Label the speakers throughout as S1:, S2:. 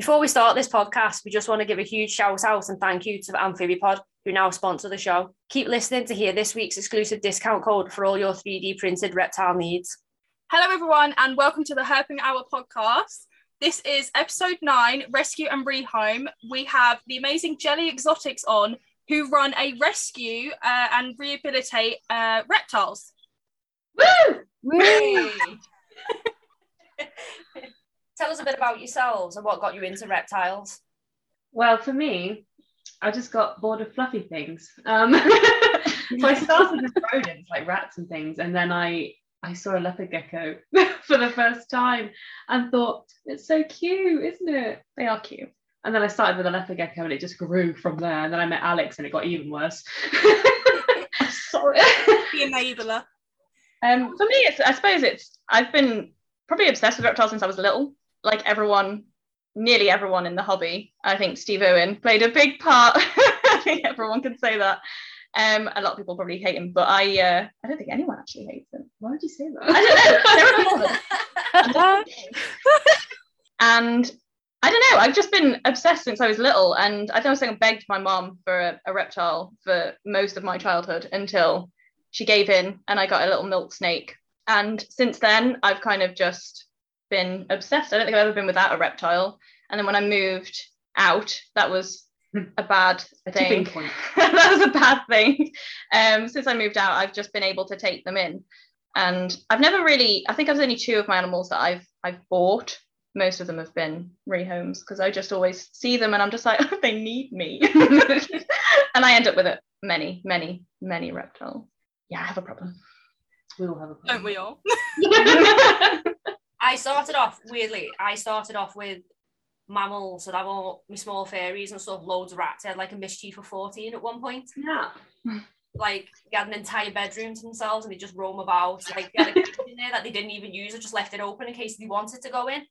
S1: Before we start this podcast, we just want to give a huge shout out and thank you to Amphibipod, who now sponsor the show. Keep listening to hear this week's exclusive discount code for all your 3D printed reptile needs.
S2: Hello, everyone, and welcome to the Herping Hour podcast. This is episode nine Rescue and Rehome. We have the amazing Jelly Exotics on, who run a rescue uh, and rehabilitate uh, reptiles.
S1: Woo! Woo! Tell us a bit about yourselves and what got you into reptiles.
S3: Well, for me, I just got bored of fluffy things. Um, so I started with rodents like rats and things, and then I I saw a leopard gecko for the first time and thought it's so cute, isn't it? They are cute. And then I started with a leopard gecko, and it just grew from there. And then I met Alex, and it got even worse.
S2: Sorry, the enabler.
S4: Um, for me, it's I suppose it's I've been probably obsessed with reptiles since I was little like everyone, nearly everyone in the hobby, I think Steve Irwin played a big part. I think everyone can say that. Um, a lot of people probably hate him, but I uh, I don't think anyone actually hates him. Why would you say that? I don't know. and I don't know. I've just been obsessed since I was little, and I don't think I begged my mom for a, a reptile for most of my childhood until she gave in, and I got a little milk snake. And since then, I've kind of just been obsessed. I don't think I've ever been without a reptile. And then when I moved out, that was a bad thing. that was a bad thing. Um, since I moved out, I've just been able to take them in. And I've never really, I think I've only two of my animals that I've I've bought. Most of them have been rehomes because I just always see them and I'm just like, oh, they need me. and I end up with it many, many, many reptiles. Yeah, I have a problem.
S3: We all have a
S2: problem. Don't we all?
S1: I started off weirdly. I started off with mammals and I've all my small furries and stuff, loads of rats. I had like a mischief of 14 at one point.
S3: Yeah.
S1: Like they had an entire bedroom to themselves and they just roam about. Like they had a kitchen there that they didn't even use, or just left it open in case they wanted to go in.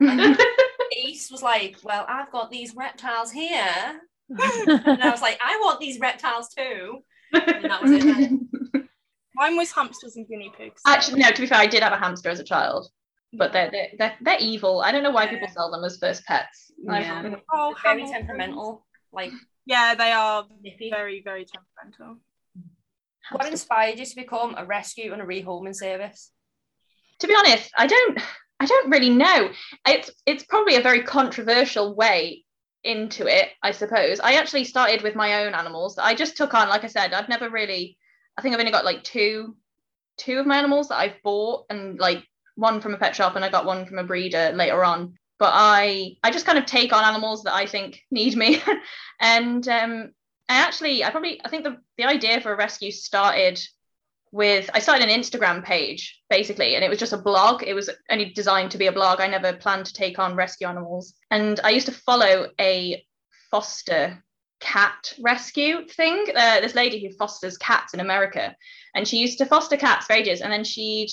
S1: And Ace was like, Well, I've got these reptiles here. and I was like, I want these reptiles too. And that was it.
S2: Mine was hamsters and guinea pigs.
S4: Actually, no, to be fair, I did have a hamster as a child but they're, they're they're, they're evil. I don't know why yeah. people sell them as first pets.
S1: Yeah. Oh, very temperamental. Like
S2: yeah, they are nippy. very very temperamental.
S1: What inspired you to become a rescue and a rehoming service?
S4: To be honest, I don't I don't really know. It's it's probably a very controversial way into it, I suppose. I actually started with my own animals. I just took on, like I said, I've never really I think I've only got like two two of my animals that I've bought and like one from a pet shop and I got one from a breeder later on. But I I just kind of take on animals that I think need me. and um, I actually I probably I think the, the idea for a rescue started with I started an Instagram page basically, and it was just a blog. It was only designed to be a blog. I never planned to take on rescue animals. And I used to follow a foster cat rescue thing. Uh, this lady who fosters cats in America, and she used to foster cats for ages, and then she'd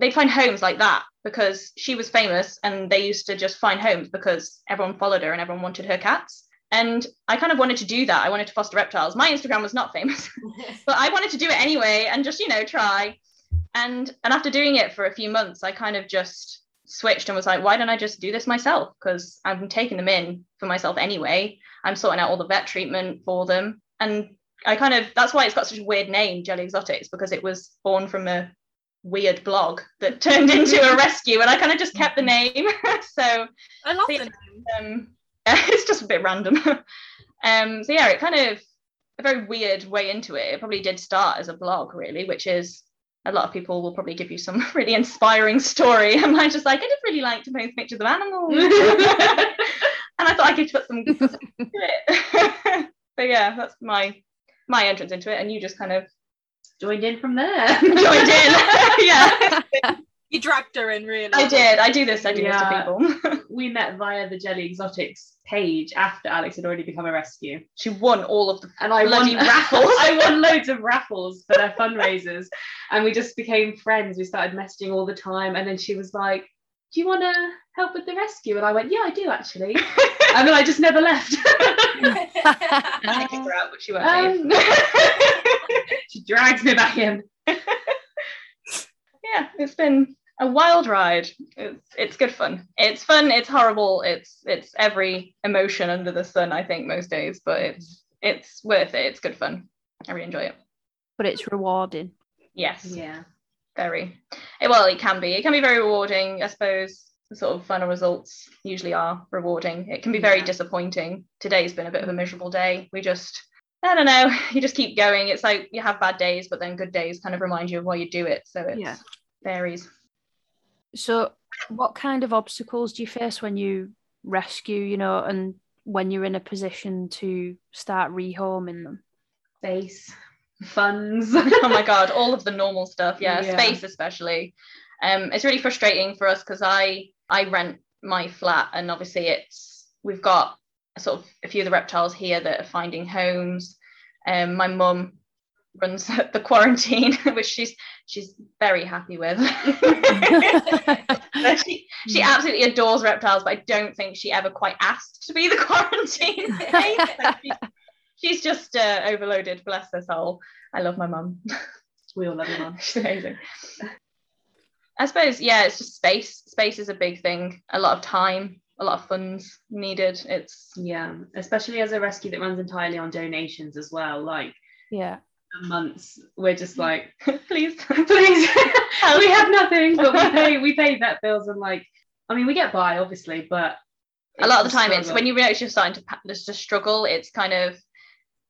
S4: they'd find homes like that because she was famous and they used to just find homes because everyone followed her and everyone wanted her cats. And I kind of wanted to do that. I wanted to foster reptiles. My Instagram was not famous, but I wanted to do it anyway and just, you know, try. And and after doing it for a few months, I kind of just switched and was like, why don't I just do this myself? Because I'm taking them in for myself anyway. I'm sorting out all the vet treatment for them. And I kind of that's why it's got such a weird name, Jelly Exotics, because it was born from a weird blog that turned into a rescue and I kind of just kept the name. So
S2: I love so, the name.
S4: um, it's just a bit random. Um so yeah it kind of a very weird way into it. It probably did start as a blog really which is a lot of people will probably give you some really inspiring story. And I'm just like I just really like to post pictures of animals. And I thought I could put some into it. So yeah that's my my entrance into it and you just kind of
S3: joined in from there.
S4: joined in. yeah.
S2: You dragged her in, really.
S4: I did. I do this. I do yeah. this to people.
S3: we met via the Jelly Exotics page after Alex had already become a rescue.
S4: She won all of the
S3: and I won raffles. I won loads of raffles for their fundraisers, and we just became friends. We started messaging all the time, and then she was like, "Do you want to help with the rescue?" And I went, "Yeah, I do actually." and then I just never left.
S4: I kicked her out, but she won't um,
S3: she drags me back in.
S4: yeah, it's been a wild ride. It's it's good fun. It's fun. It's horrible. It's it's every emotion under the sun. I think most days, but it's it's worth it. It's good fun. I really enjoy it.
S5: But it's rewarding.
S4: Yes,
S3: Yeah.
S4: very. Well, it can be. It can be very rewarding. I suppose the sort of final results usually are rewarding. It can be very
S3: Yeah.
S4: disappointing. Today's been a bit of a miserable day. We just I don't know. You just keep going. It's like you have bad days, but then good days kind of remind you of why you do it. So it
S5: Yeah.
S4: varies.
S5: So, what kind of obstacles do you face when you rescue, you know, and when you're in a position to start rehoming them?
S3: Space, funds.
S4: oh my god, all of the normal stuff. Yeah,
S3: Yeah.
S4: space especially. Um, it's really frustrating for us because I I rent my flat and obviously it's we've got sort of a few of the reptiles here that are finding homes. Um, my mum runs the quarantine, which she's she's very happy with. she, she absolutely adores reptiles, but I don't think she ever quite asked to be the quarantine. She's, just uh, overloaded. Bless her soul. I love my mum.
S3: we all love you, Mum.
S4: She's amazing. I suppose, yeah, it's just space. Space is a big thing. A lot of time, a lot of funds needed. It's
S3: Yeah, especially as a rescue that runs entirely on donations as well. Like
S5: yeah.
S3: months, we're just mm. like,
S4: please,
S3: please, we have nothing, but we pay we pay vet bills and like, I mean, we get by obviously, but
S4: a lot of the time it's when you realize you're starting to just to struggle it's kind of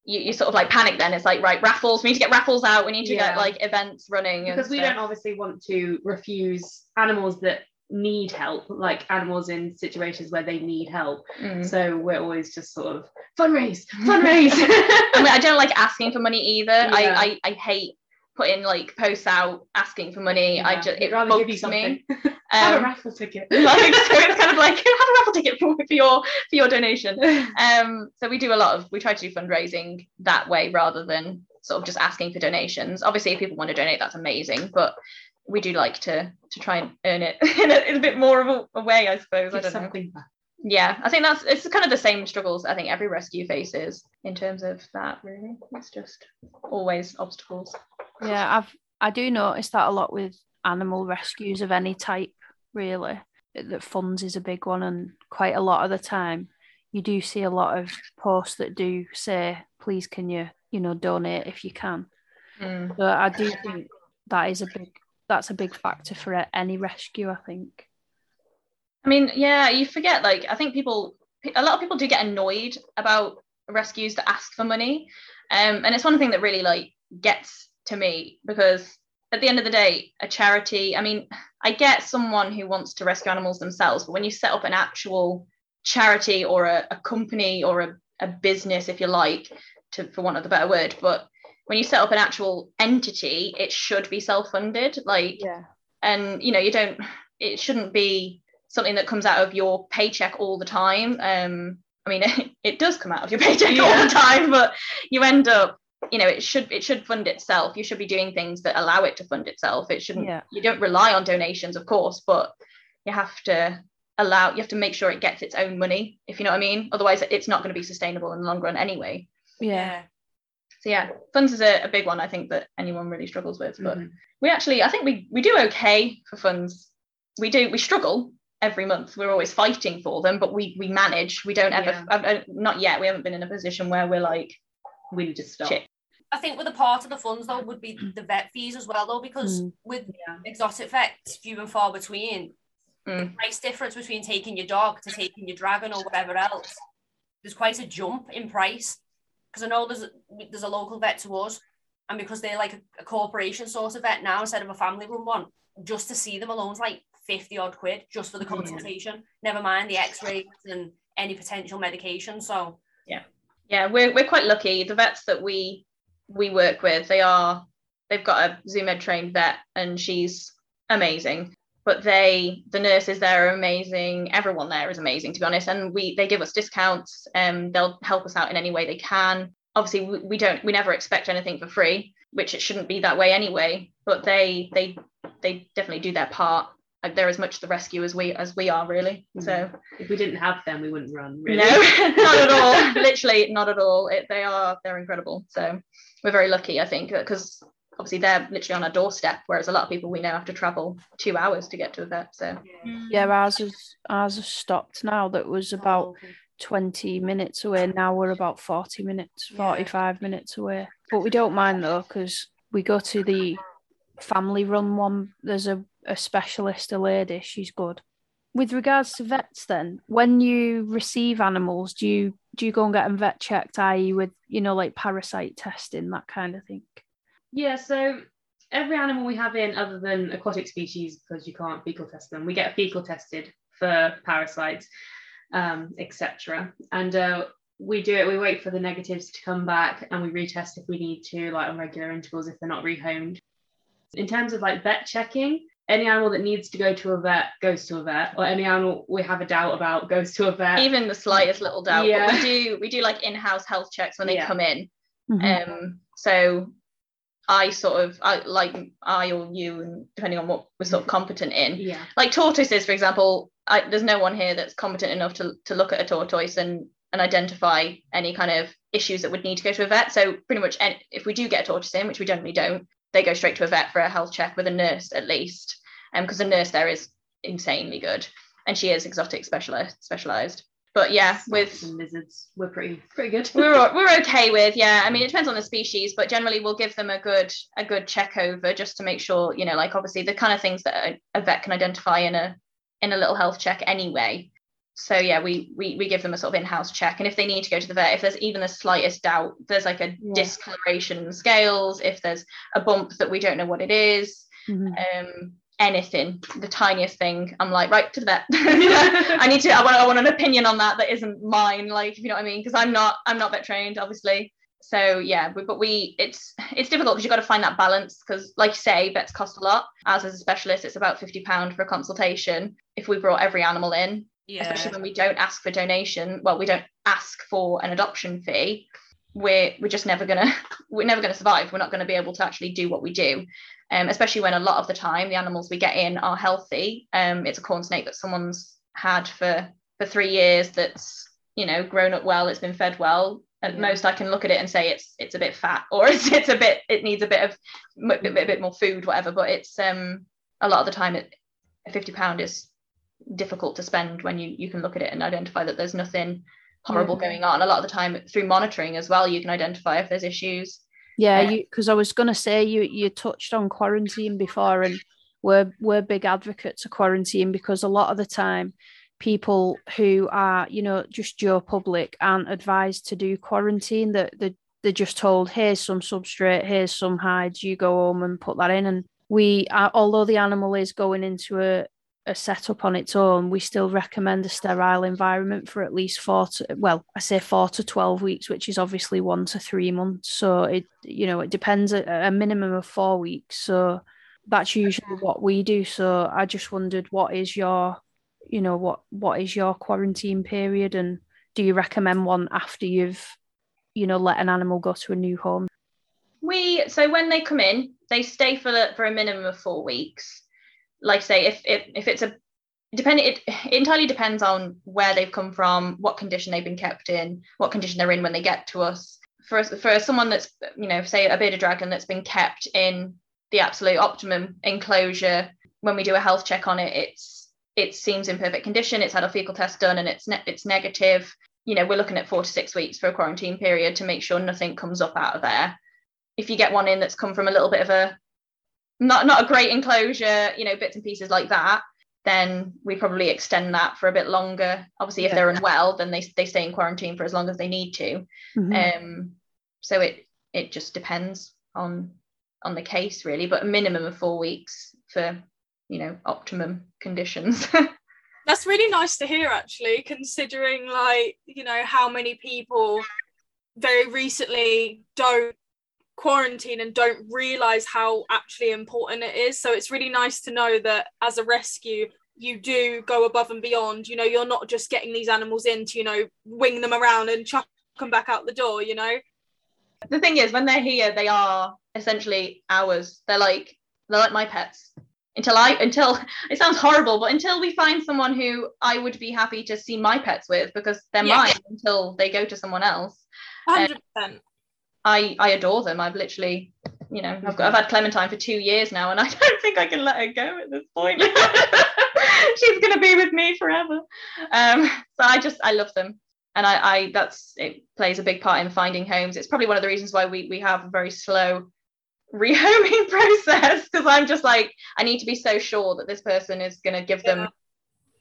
S4: you, you sort of like panic then it's like right raffles we need to get raffles out we need to
S3: Yeah.
S4: get like events running
S3: because we
S4: stuff.
S3: don't obviously want to refuse animals that need help, like animals in situations where they need help.
S4: Mm.
S3: So we're always just sort of fundraise, fundraise.
S4: I mean, I don't like asking for money either.
S3: Yeah.
S4: I, I I hate putting like posts out asking for money. I
S3: Yeah,
S4: just
S3: I'd
S4: it
S3: rather
S4: bugs
S3: give you
S4: me.
S3: something. Have a
S4: Um,
S3: raffle ticket.
S4: like, so it's kind of like have a raffle ticket for, for your for your donation. Um, so we do a lot of we try to do fundraising that way rather than sort of just asking for donations. Obviously, if people want to donate, that's amazing, but we do like to to try and earn it in a, in a bit more of a, a way, I suppose. I don't know.
S3: back.
S4: Yeah, I think that's it's kind of the same struggles I think every rescue faces in terms of that. Really, it's just always obstacles.
S5: Yeah, I've I do notice that a lot with animal rescues of any type, really. That funds is a big one, and quite a lot of the time, you do see a lot of posts that do say, "Please, can you, you know, donate if you can."
S4: Mm.
S5: So I do think that is a big that's a big factor for any rescue. I think.
S4: I mean, yeah, you forget. Like, I think people, a lot of people do get annoyed about rescues that ask for money, um, and it's one thing that really like gets to me because at the end of the day, a charity. I mean, I get someone who wants to rescue animals themselves, but when you set up an actual charity or a, a company or a, a business, if you like, to for want of a better word, but when you set up an actual entity, it should be self-funded. Like,
S5: Yeah.
S4: and you know you don't it shouldn't be something that comes out of your paycheck all the time um i mean it, it does come out of your paycheck all the time but you end up you know it should it should fund itself you should be doing things that allow it to fund itself it shouldn't
S5: Yeah.
S4: you don't rely on donations of course but you have to allow you have to make sure it gets its own money if you know what i mean otherwise it's not going to be sustainable in the long run anyway
S5: Yeah.
S4: So yeah funds is a, a big one i think that anyone really struggles with but
S3: Mhm.
S4: we actually i think we we do okay for funds we do we struggle every month we're always fighting for them but we we manage we don't ever
S3: Yeah.
S4: uh, not yet we haven't been in a position where we're like
S3: We need to stop.
S4: Shit.
S1: I think with a part of the funds though would be the vet fees as well though because
S5: Mm.
S1: with
S3: Yeah.
S1: exotic vets few and far between the
S4: Mm.
S1: price difference between taking your dog to taking your dragon or whatever else there's quite a jump in price because I know there's a, there's a local vet to us and because they're like a, a corporation sort of vet now instead of a family run one just to see them alone's like 50 odd quid just for the consultation never mind the x-rays and any potential medication so.
S4: Yeah. Yeah, we're, we're quite lucky. The vets that we we work with they are they've got a Zoomed trained vet and she's amazing but they the nurses there are amazing everyone there is amazing to be honest and we they give us discounts and they'll help us out in any way they can obviously we, we don't we never expect anything for free which it shouldn't be that way anyway but they they they definitely do their part like they're as much the rescue as we as we are really mm-hmm. so
S3: If we didn't have them, we wouldn't run. Really.
S4: no, not at all. Literally, not at all. It, they are they're incredible. So we're very lucky, I think, because obviously they're literally on our doorstep, whereas a lot of people we know have to travel two hours to get to a vet. So
S5: Yeah, ours is ours has stopped now. That was about 20 minutes away. Now we're about 40 minutes,
S1: Yeah.
S5: 45 minutes away. But we don't mind though, because we go to the family run one. There's a, a specialist, a lady, she's good. With regards to vets, then, when you receive animals, do you do you go and get them vet checked, i.e., with you know like parasite testing, that kind of thing?
S3: Yeah, so every animal we have in, other than aquatic species, because you can't fecal test them, we get fecal tested for parasites, um, etc. And uh, we do it. We wait for the negatives to come back, and we retest if we need to, like on regular intervals if they're not rehomed. In terms of like vet checking, any animal that needs to go to a vet goes to a vet, or any animal we have a doubt about goes to a vet.
S4: even the slightest little doubt.
S3: Yeah.
S4: But we do we do like in-house health checks when they
S3: Yeah.
S4: come in.
S5: Mhm.
S4: Um, so I sort of I like I or you, and depending on what we're sort of mm-hmm. competent in.
S3: yeah,
S4: Like tortoises, for example, I, there's no one here that's competent enough to to look at a tortoise and and identify any kind of issues that would need to go to a vet. So pretty much, any, if we do get a tortoise in, which we generally don't, they go straight to a vet for a health check with a nurse at least, um, and because the nurse there is insanely good, and she is exotic specialist specialized. But yeah, with
S3: lizards, we're pretty pretty good.
S4: we're we're okay with yeah i mean it depends on the species but generally we'll give them a good a good check over just to make sure you know like obviously the kind of things that a, vet can identify in a in a little health check anyway so yeah we, we we give them a sort of in-house check and if they need to go to the vet if there's even the slightest doubt there's like a
S3: Yeah.
S4: discoloration scales if there's a bump that we don't know what it is
S5: Mhm.
S4: um anything the tiniest thing. I'm like right to the vet. I need to I want, I want an opinion on that that isn't mine like if you know what i mean because i'm not i'm not vet trained obviously. So yeah but we it's it's difficult because you've got to find that balance because like you say vets cost a lot. As as a specialist it's about 50 pound for a consultation. If we brought every animal in
S1: Yeah.
S4: especially when we don't ask for donation well we don't ask for an adoption fee we're we're just never gonna we're never gonna survive. We're not going to be able to actually do what we do. Um, especially when a lot of the time the animals we get in are healthy. Um, it's a corn snake that someone's had for for three years that's you know grown up well it's been fed well. At
S3: Yeah.
S4: most i can look at it and say it's it's a bit fat or it's, it's a bit it needs a bit of a bit, bit more food whatever. But it's um a lot of the time it 50 pound is difficult to spend when you you can look at it and identify that there's nothing horrible
S3: Yeah.
S4: going on a lot of the time through monitoring as well you can identify if there's issues
S5: Yeah,
S4: Yeah.
S5: because I was gonna say you you touched on quarantine before, and we're we're big advocates of quarantine because a lot of the time people who are you know just your public aren't advised to do quarantine. That they they're just told here's some substrate, here's some hides, you go home and put that in. And we are, although the animal is going into a a setup on its own, we still recommend a sterile environment for at least four to well, I say four to twelve weeks, which is obviously one to three months. So it you know it depends a, a minimum of four weeks. So that's usually what we do. So I just wondered what is your you know what what is your quarantine period and do you recommend one after you've you know let an animal go to a new home?
S4: we so when they come in they stay for the, for a minimum of four weeks like I say if if, if it's a depending it, it entirely depends on where they've come from what condition they've been kept in what condition they're in when they get to us. For for someone that's you know say a bearded dragon that's been kept in the absolute optimum enclosure when we do a health check on it it's it seems in perfect condition it's had a fecal test done and it's ne- it's negative. You know we're looking at four to six weeks for a quarantine period to make sure nothing comes up out of there. If you get one in that's come from a little bit of a not not a great enclosure you know bits and pieces like that then we probably extend that for a bit longer obviously if
S5: Yeah.
S4: they're unwell then they, they stay in quarantine for as long as they need to
S5: Mhm.
S4: um so it it just depends on on the case really but a minimum of four weeks for you know optimum conditions
S2: That's really nice to hear, actually, considering like you know how many people very recently don't quarantine and don't realize how actually important it is. So it's really nice to know that as a rescue, you do go above and beyond. You know, you're not just getting these animals in to you know wing them around and chuck them back out the door. You know.
S4: the thing is when they're here they are essentially ours they're like they're like my pets until i until it sounds horrible but until we find someone who i would be happy to see my pets with because they're
S2: Yeah.
S4: mine until they go to someone else
S2: Hundred percent.
S4: I i adore them i've literally you know, I've got I've had Clementine for two years now, and I don't think I can let her go at this point. She's gonna be with me forever. Um, so I just I love them. And I, I that's it plays a big part in finding homes. It's probably one of the reasons why we we have a very slow rehoming process because I'm just like I need to be so sure that this person is going to give them
S2: Yeah.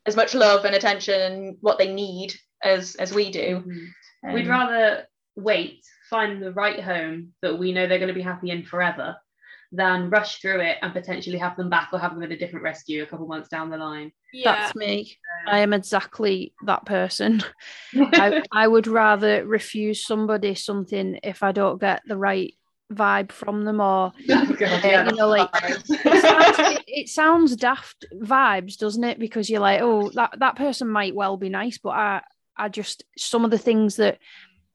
S4: as much love and attention and what they need as as we do.
S3: Mhm. We'd
S4: Um,
S3: rather wait, find the right home that we know they're going to be happy in forever, than rush through it and potentially have them back or have them with a different rescue a couple months down the line.
S2: Yeah.
S5: That's me. Um, I am exactly that person. I, I would rather refuse somebody something if I don't get the right vibe from them or
S3: Oh, God,
S5: Yeah, uh, you know, like- it sounds, it, it sounds daft vibes, doesn't it? Because you're like, oh, that, that person might well be nice, but I I just some of the things that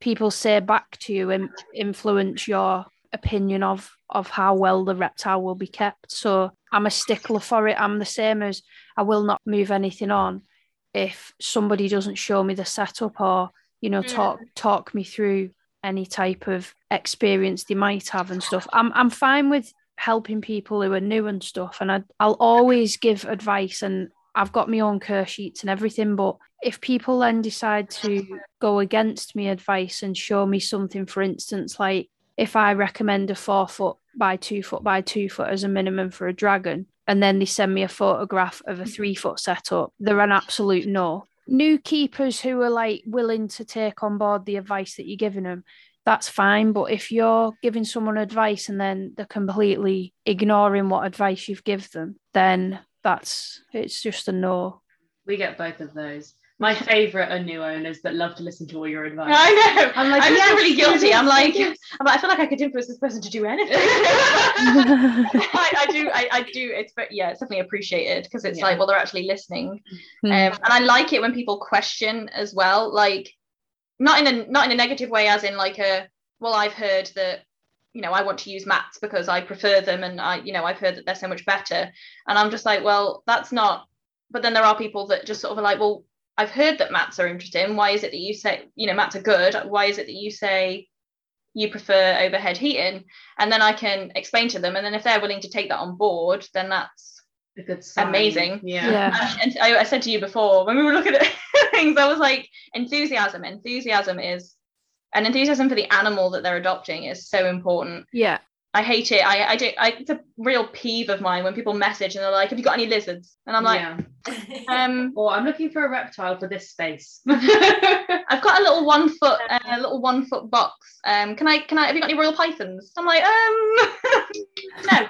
S5: people say back to you and influence your opinion of of how well the reptile will be kept. So I'm a stickler for it. I'm the same as I will not move anything on if somebody doesn't show me the setup or you know
S2: Yeah.
S5: talk talk me through any type of experience they might have and stuff. I'm I'm fine with helping people who are new and stuff, and I, I'll always give advice and I've got my own care sheets and everything. But if people then decide to go against me advice and show me something, for instance, like if I recommend a four foot by two foot by two foot as a minimum for a dragon, and then they send me a photograph of a three foot setup, they're an absolute no. New keepers who are like willing to take on board the advice that you're giving them, that's fine. But if you're giving someone advice and then they're completely ignoring what advice you've given them, then that's it's just a no.
S3: We get both of those. My favourite are new owners that love to listen to all your advice.
S4: I know.
S3: I'm like,
S4: I'm
S3: yes,
S4: really guilty. I'm like. I'm like, I feel like I could influence this person to do anything. I, I do, I, I do. It's but yeah, it's definitely appreciated because it's
S3: Yeah.
S4: like, well, they're actually listening,
S5: Hmm.
S4: um, and I like it when people question as well, like not in a not in a negative way, as in like a well, I've heard that you know I want to use mats because I prefer them, and I you know I've heard that they're so much better, and I'm just like, well, that's not. But then there are people that just sort of are like, well, I've heard that mats are interesting. Why is it that you say you know mats are good? Why is it that you say you prefer overhead heating? And then I can explain to them, and then if they're willing to take that on board, then that's
S3: A good sign.
S4: Amazing.
S3: Yeah.
S5: Yeah.
S4: and I, I said to you before when we were looking at things, I was like, enthusiasm. Enthusiasm is, and enthusiasm for the animal that they're adopting is so important.
S5: yeah.
S4: I hate it. I, I do. I, it's a real peeve of mine when people message and they're like, "Have you got any lizards?" And I'm like,
S3: yeah.
S4: um,
S3: Or I'm looking for a reptile for this space.
S4: I've got a little one foot, uh, a little one foot box. Um, can I? Can I? Have you got any royal pythons? I'm like, um, no,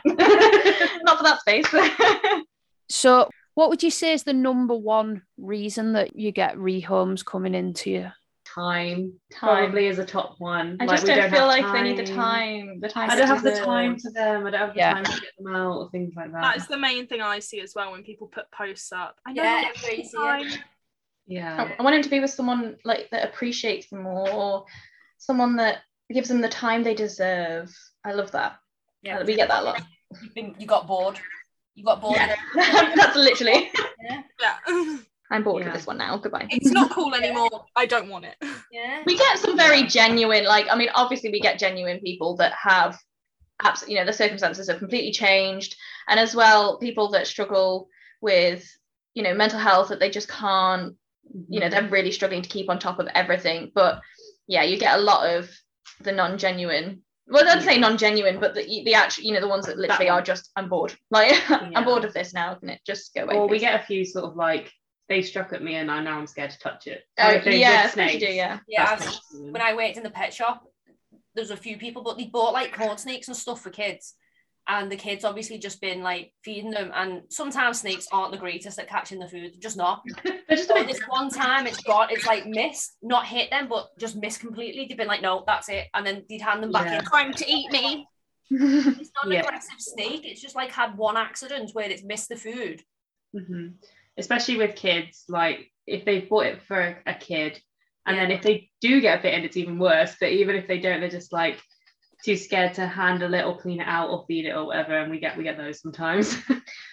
S4: not for that space.
S5: So what would you say is the number one reason that you get rehomes coming into you?
S3: Time,
S4: Time.
S3: probably is a top one.
S4: I
S3: Like,
S4: just
S3: we
S4: don't, feel
S3: have
S4: like they need the time. The time.
S3: I don't have the
S4: deserve.
S3: time for them. I don't have the
S5: Yeah.
S3: time to get them out or things like that.
S2: That's the main thing I see as well when people put posts up. I know
S1: Yeah,
S2: not
S1: everywhere
S2: time.
S3: yeah.
S4: I want him to be with someone like that appreciates them more, or someone that gives them the time they deserve. I love that.
S1: Yeah.
S4: we get that a lot.
S1: You've you got bored. You got bored.
S4: Yeah. That's literally.
S2: Yeah.
S4: I'm bored
S3: Yeah.
S4: with this one now. Goodbye.
S2: it's not cool anymore. I don't want it.
S1: Yeah.
S4: we get some very genuine like i mean obviously we get genuine people that have abs- you know the circumstances have completely changed and as well people that struggle with you know mental health that they just can't you know they're really struggling to keep on top of everything but yeah you get a lot of the non-genuine well i'd say non-genuine but the, the actual you know the ones that literally
S3: one.
S4: are just i'm bored like
S3: Yeah.
S4: i'm bored of this now can it just go away
S3: Or we get a few sort of like they struck at me and I now I'm scared to touch it.
S4: oh,
S3: Kind
S4: yeah
S3: with
S4: of course you do
S3: snakes.
S4: yeah
S1: Yeah, I've,
S3: not-
S1: when I worked in the pet shop, there was a few people, but they bought like corn snakes and stuff for kids. And the kids obviously just been like feeding them. And sometimes snakes aren't the greatest at catching the food, just not.
S3: Just a
S1: So this one time it's got it's like missed, not hit them, but just missed completely. They've been like, no, that's it. And then they'd hand them back
S3: Yeah.
S1: in.
S2: Trying to eat me.
S1: It's not an
S3: Yeah.
S1: aggressive snake, it's just like had one accident where it's missed the food.
S3: hmm Especially with kids, like if they bought it for a, kid, and then if they do get bitten, it's even worse. But even if they don't, they're just like too scared to handle it or clean it out or feed it or whatever. And we get we get those sometimes.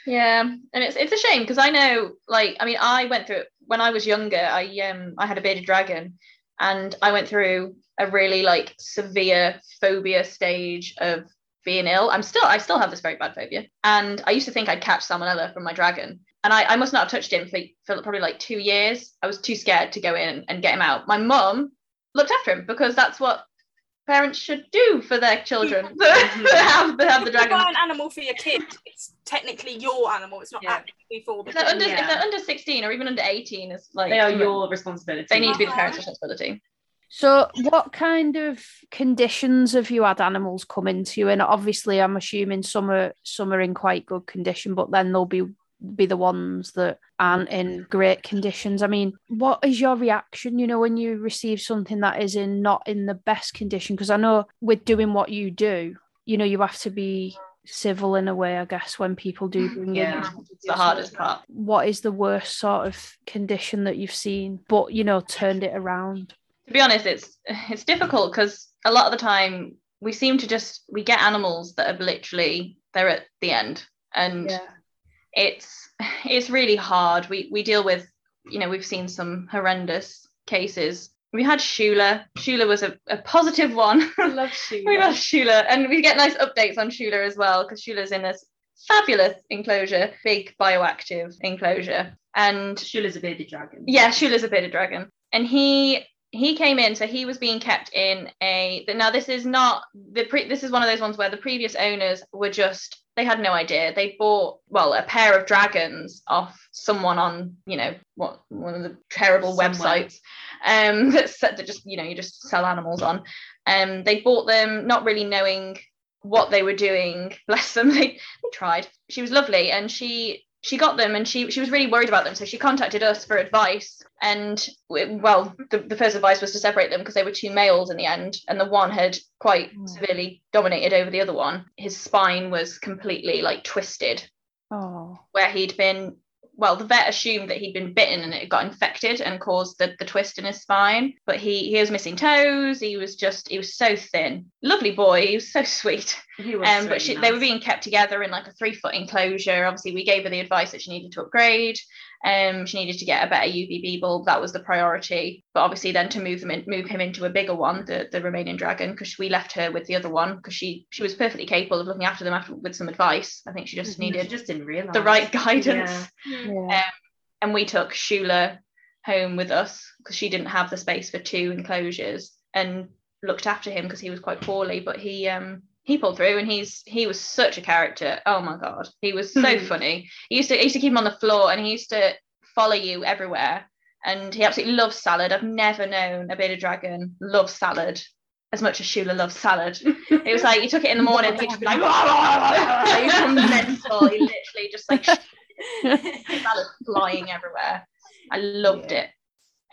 S4: Yeah, and it's it's a shame because I know, like, I mean, I went through it when I was younger. I um I had a bearded dragon, and I went through a really like severe phobia stage of being ill. I'm still I still have this very bad phobia, and I used to think I'd catch salmonella from my dragon, and I, I must not have touched him for, for probably like two years. I was too scared to go in and get him out. My mum looked after him because that's what parents should do for their children
S3: Mhm.
S4: have, have the
S2: If you buy an animal for your kid, it's technically your animal. It's not
S3: Yeah.
S2: actually for the
S4: If they're, under,
S3: Yeah.
S4: if they're under 16 or even under 18, it's like
S3: They are your responsibility.
S4: they need to be the
S2: Uh-huh.
S4: parents' responsibility.
S5: So, what kind of conditions have you had animals come into you? And obviously, I'm assuming some are some are in quite good condition, but then there'll be be the ones that aren't in great conditions. I mean, what is your reaction? You know, when you receive something that is in not in the best condition? Because I know with doing what you do, you know, you have to be civil in a way. I guess when people do mm, bring
S3: Yeah.
S5: in
S4: It's the hardest part.
S5: what is the worst sort of condition that you've seen, but you know, turned it around.
S4: To be honest, it's it's difficult because a lot of the time we seem to just we get animals that are literally they're at the end and it's it's really hard. We we deal with you know we've seen some horrendous cases. We had Shula. Shula was a, a positive one.
S3: I love Shula.
S4: we love Shula, and we get nice updates on Shula as well because Shula's in this fabulous enclosure, big bioactive enclosure, and
S3: Shula's a bearded dragon.
S4: yeah, Shula's a bearded dragon, and he he came in, so he was being kept in a. Now this is not the pre. This is one of those ones where the previous owners were just they had no idea. They bought well a pair of dragons off someone on you know what one of the terrible
S3: Somewhere.
S4: websites um that said that just you know you just sell animals on. Um, they bought them not really knowing what they were doing. Bless them, they, they tried. She was lovely, and she she got them and she she was really worried about them. So she contacted us for advice and well the, the first advice was to separate them because they were two males in the end and the one had quite
S5: Mm.
S4: severely dominated over the other one. His spine was completely like twisted.
S5: Oh,
S4: where he'd been well the vet assumed that he'd been bitten and it got infected and caused the, the twist in his spine but he he was missing toes he was just he was so thin lovely boy he was so sweet
S3: He was
S4: um,
S3: so
S4: but she,
S3: nice.
S4: they were being kept together in like a three foot enclosure. Obviously, we gave her the advice that she needed to upgrade. Um, she needed to get a better UVB bulb. That was the priority. But obviously, then to move them in, move him into a bigger one, the the remaining dragon, because we left her with the other one because she she was perfectly capable of looking after them after with some advice. I think she just
S3: Mhm. She
S4: needed
S3: just didn't realize
S4: the right guidance.
S3: Yeah.
S5: Yeah.
S4: And we took Shula home with us because she didn't have the space for two enclosures and looked after him because he was quite poorly. But he um he pulled through and he's he was such a character. Oh my god, he was so
S3: Hmm.
S4: funny. He used to he used to keep him on the floor and he used to follow you everywhere. And he absolutely loves salad. I've never known a bearded dragon love salad as much as Shula loves salad. It was like you took it in the morning, he'd just be like, he was mental. He literally just like salad flying everywhere. I loved it.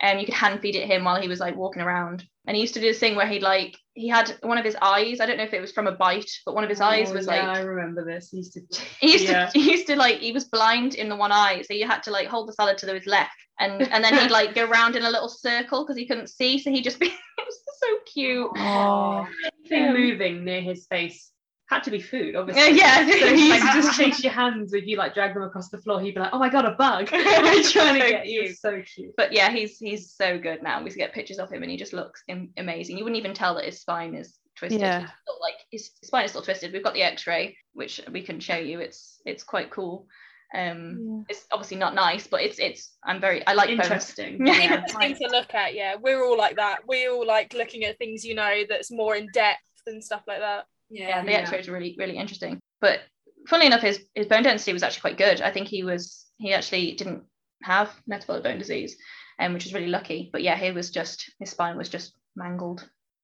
S4: Um, you could hand feed it him while he was like walking around. And he used to do this thing where he'd like he had one of his eyes. I don't know if it was from a bite, but one of his eyes
S3: Oh,
S4: was
S3: yeah,
S4: like
S3: I remember this. He used to
S4: he used
S3: yeah.
S4: to he used to like he was blind in the one eye, so you had to like hold the salad to his left, and and then he'd like go round in a little circle because he couldn't see, so he just be it was so cute.
S5: Oh,
S3: Anything
S4: Um,
S3: moving near his face had to be food, obviously.
S4: yeah.
S3: So he used to just chase your hands if you like drag them across the floor. He'd be like, "Oh my god, a bug!" I'm trying to
S4: So
S3: get you.
S4: cute.
S3: So cute.
S4: But yeah, he's he's so good now. We get pictures of him, and he just looks am- amazing. You wouldn't even tell that his spine is twisted.
S5: Yeah.
S4: He's still, like his spine is still twisted. We've got the X-ray, which we can show you. It's it's quite cool. Um, it's obviously not nice, but it's it's. I'm very. I like bones.
S3: Interesting.
S4: Yeah.
S3: Yeah.
S2: Interesting to look at. Yeah, we're all like that. We all like looking at things, you know, that's more in depth and stuff like that.
S4: Yeah, the
S3: Yeah.
S4: X-rays are really really interesting. But funnily enough, his his bone density was actually quite good. I think he was he actually didn't have metabolic bone disease, um, which was really lucky. But yeah, he was just his spine was just mangled.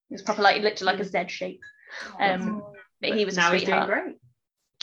S4: It was proper like it looked like a Z shape. Um, but he was a
S3: now he's doing great.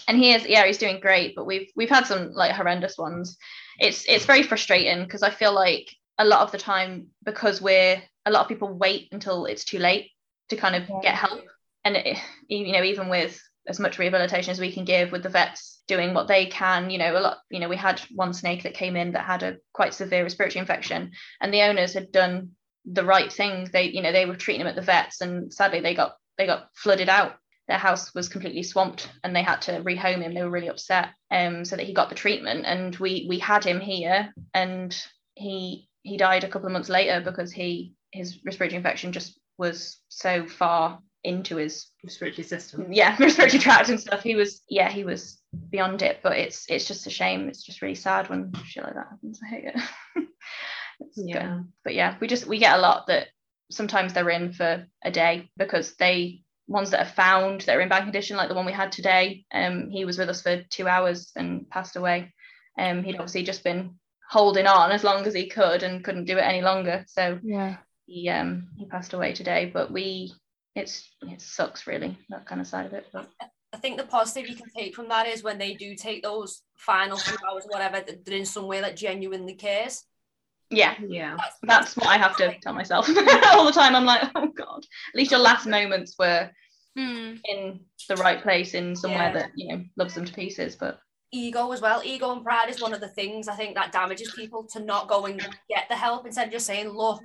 S4: and he is yeah he's doing great but we've we've had some like horrendous ones it's it's very frustrating because i feel like a lot of the time because we're a lot of people wait until it's too late to kind of get help and it, you know even with as much rehabilitation as we can give with the vets doing what they can you know a lot you know we had one snake that came in that had a quite severe respiratory infection and the owners had done the right thing. They you know they were treating him at the vets and sadly they got they got flooded out. Their house was completely swamped and they had to rehome him. They were really upset um so that he got the treatment. And we we had him here and he he died a couple of months later because he his respiratory infection just was so far into his
S3: respiratory system.
S4: yeah respiratory tract and stuff. He was yeah he was beyond it, but it's it's just a shame. It's just really sad when shit like that happens. I hate it. Good.
S3: Yeah.
S4: but yeah we just we get a lot that sometimes they're in for a day because they ones that are found that are in bad condition like the one we had today um he was with us for two hours and passed away um he'd obviously just been holding on as long as he could and couldn't do it any longer so
S5: Yeah.
S4: he um he passed away today but we it's it sucks really that kind of side of it but
S1: I think the positive you can take from that is when they do take those final few hours, whatever, they're in some way that genuinely cares.
S4: yeah
S3: Yeah.
S1: That's,
S4: that's what I have to tell myself all the time I'm like oh god at least your last moments were
S2: Hmm.
S4: in the right place in somewhere
S1: Yeah.
S4: that you know loves them to pieces but
S1: ego as well. Ego and pride is one of the things I think that damages people to not go and get the help instead of just saying, look,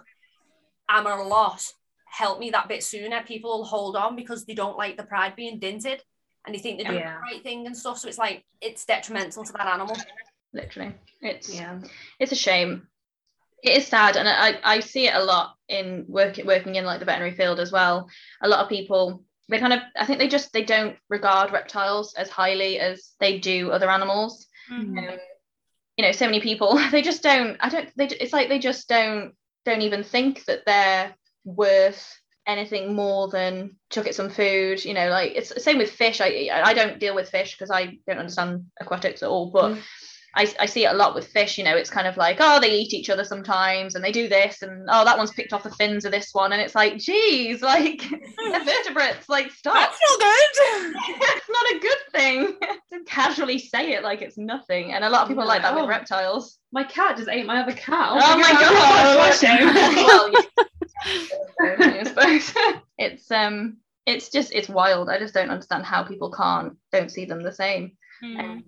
S1: I'm at a loss. Help me that bit sooner. People will hold on because they don't like the pride being dented and they think they're doing
S3: Yeah.
S1: the right thing and stuff. So it's like it's detrimental to that animal.
S4: literally it's
S3: Yeah.
S4: it's a shame it is sad and I, I see it a lot in work working in like the veterinary field as well a lot of people they kind of i think they just they don't regard reptiles as highly as they do other animals
S2: Mhm.
S4: um, you know so many people they just don't i don't they, it's like they just don't don't even think that they're worth anything more than chuck it some food you know like it's the same with fish i i don't deal with fish because i don't understand aquatics at all but
S3: Mm.
S4: I, I see it a lot with fish you know it's kind of like oh they eat each other sometimes and they do this and oh that one's picked off the fins of this one and it's like geez like vertebrates like stop
S2: That's not good.
S4: it's not a good thing to casually say it like it's nothing and a lot of people are like that with reptiles
S3: My cat just ate my other cat.
S4: Oh my
S3: God.
S4: God. Well. I suppose. it's um it's just it's wild i just don't understand how people can't don't see them the same
S2: Hmm.
S4: um,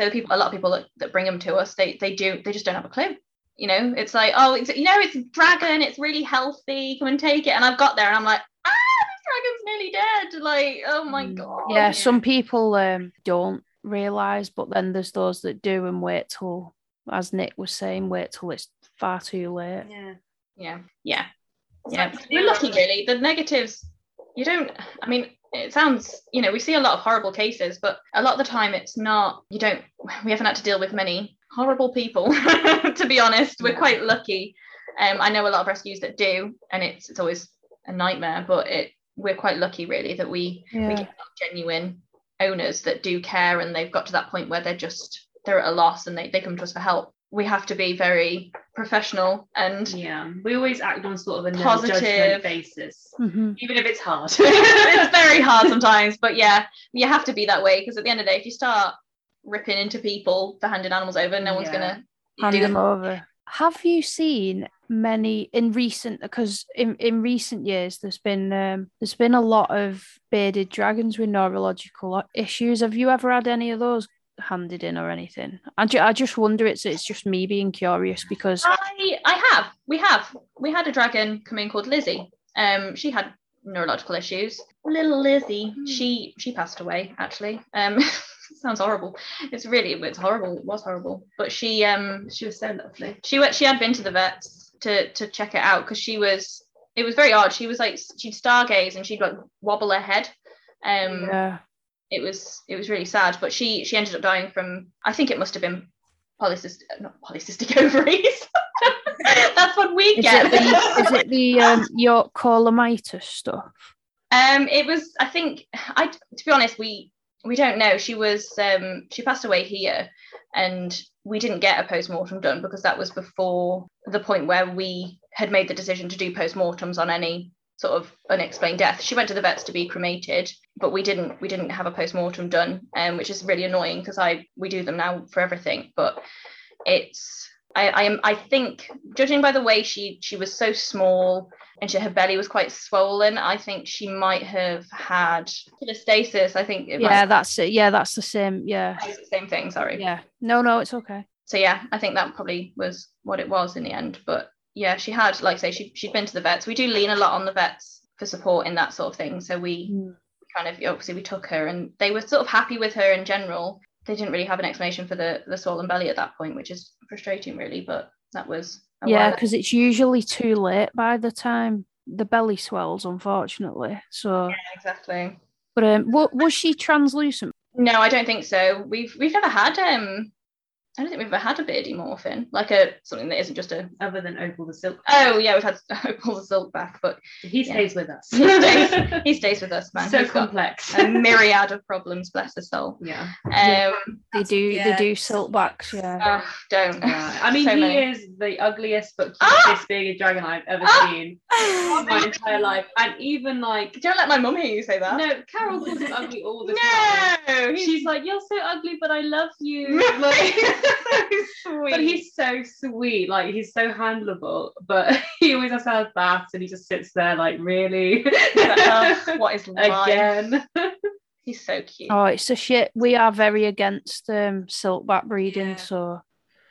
S4: so people a lot of people that, that bring them to us they they do they just don't have a clue you know it's like oh it's you know it's dragon it's really healthy come and take it and i've got there and i'm like ah this dragon's nearly dead like oh my
S3: Mm.
S4: god
S5: Yeah, some people um, don't realise, but then there's those that do and wait till, as Nick was saying, wait till it's far too late.
S1: Yeah.
S4: yeah yeah
S1: It's
S4: yeah. we're lucky really the negatives you don't i mean it sounds you know we see a lot of horrible cases but a lot of the time it's not you don't we haven't had to deal with many horrible people to be honest. We're quite lucky. Um i know a lot of rescues that do and it's it's always a nightmare but it we're quite lucky really that we we get genuine owners that do care and they've got to that point where they're just they're at a loss and they, they come to us for help we have to be very professional and
S3: Yeah. We always act on sort of a
S4: Positive.
S3: judgment basis,
S5: Mhm.
S3: even if it's hard.
S4: it's very hard sometimes, but yeah, you have to be that way because at the end of the day, if you start ripping into people for handing animals over, no one's
S3: Yeah.
S4: gonna
S5: Hand
S4: do
S5: them over. Have you seen many in recent? Because in, in recent years, there's been um, there's been a lot of bearded dragons with neurological issues. Have you ever had any of those handed in or anything? I, ju- I just wonder. It's it's just me being curious because
S4: I I have. We have. We had a dragon come in called Lizzie. Um, she had neurological issues. Little Lizzie.
S3: Hmm.
S4: She she passed away actually. Um, sounds horrible. It's really it's horrible. It was horrible. But she um
S3: she was so lovely.
S4: she went she had been to the vets to to check it out because she was it was very odd. She was like she'd stargaze and she'd like wobble her head. Um,
S5: yeah,
S4: it was it was really sad. But she she ended up dying from I think it must have been polycystic not polycystic ovaries. That's what we
S5: is
S4: get.
S5: it the is it the um, yolk coelomitis stuff?
S4: Um, it was. I think. I. To be honest, we we don't know. She was. Um, she passed away here, and we didn't get a post mortem done because that was before the point where we had made the decision to do post mortems on any sort of unexplained death. She went to the vets to be cremated, but we didn't. We didn't have a post mortem done, um, which is really annoying because I we do them now for everything, but it's. I, I am. I think, judging by the way she she was so small and she, her belly was quite swollen. I think she might have had cholestasis. I think it might-
S5: Yeah, that's it. Yeah, that's the same. Yeah,
S4: the same thing. Sorry.
S5: yeah. No, no, it's okay.
S4: So yeah, I think that probably was what it was in the end. But yeah, she had, like I say, she she'd been to the vets. We do lean a lot on the vets for support in that sort of thing. So we
S5: Mm.
S4: kind of obviously we took her, and they were sort of happy with her in general. They didn't really have an explanation for the the swollen belly at that point, which is frustrating, really. But that was a
S5: Yeah, because it's usually too late by the time the belly swells, unfortunately. So,
S4: Yeah, exactly.
S5: but um, wa- was she translucent?
S4: No, I don't think so. We've we've never had um I don't think we've ever had a beardy morphin, like a something that isn't just a
S3: Other than Opal the Silk.
S4: oh yeah, we've had Opal the silk back, but
S3: he
S4: yeah.
S3: stays with us.
S4: He stays- he stays with us, man.
S3: so
S4: He's got
S3: complex.
S4: a myriad of problems, bless his soul.
S3: yeah.
S4: Um
S5: They do,
S1: yeah,
S5: they do silkbacks, yeah.
S4: oh, don't.
S3: Yeah. I mean,
S4: So
S3: he
S4: many.
S3: is the ugliest but
S4: Ah!
S3: cutest bearded dragon I've ever
S4: Ah!
S3: seen in my entire life. And even like,
S4: Don't let my mum hear you say that.
S3: no, Carol calls him ugly all the time.
S4: No,
S3: She's like, "You're so ugly, but I love you."
S4: So sweet.
S3: but he's so sweet. Like he's so handleable. But he always has to have baths, and he just sits there like, "Really?"
S4: Ugh, what is life?
S3: Again.
S4: He's so cute.
S5: Oh, it's a shit. We are very against um, silkback breeding,
S1: Yeah.
S5: so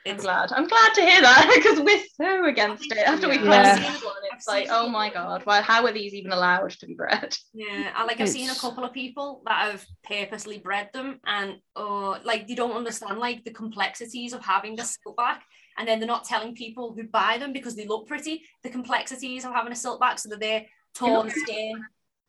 S4: I'm glad. I'm glad to hear that because we're so against it. After we
S3: Yeah.
S4: finally see one, it's like, oh my god, why? How are these even allowed to be bred?
S1: Yeah, I like I've seen a couple of people that have purposely bred them and or like they don't understand like the complexities of having a silkback and then they're not telling people who buy them because they look pretty the complexities of having a silkback so that they're torn skin,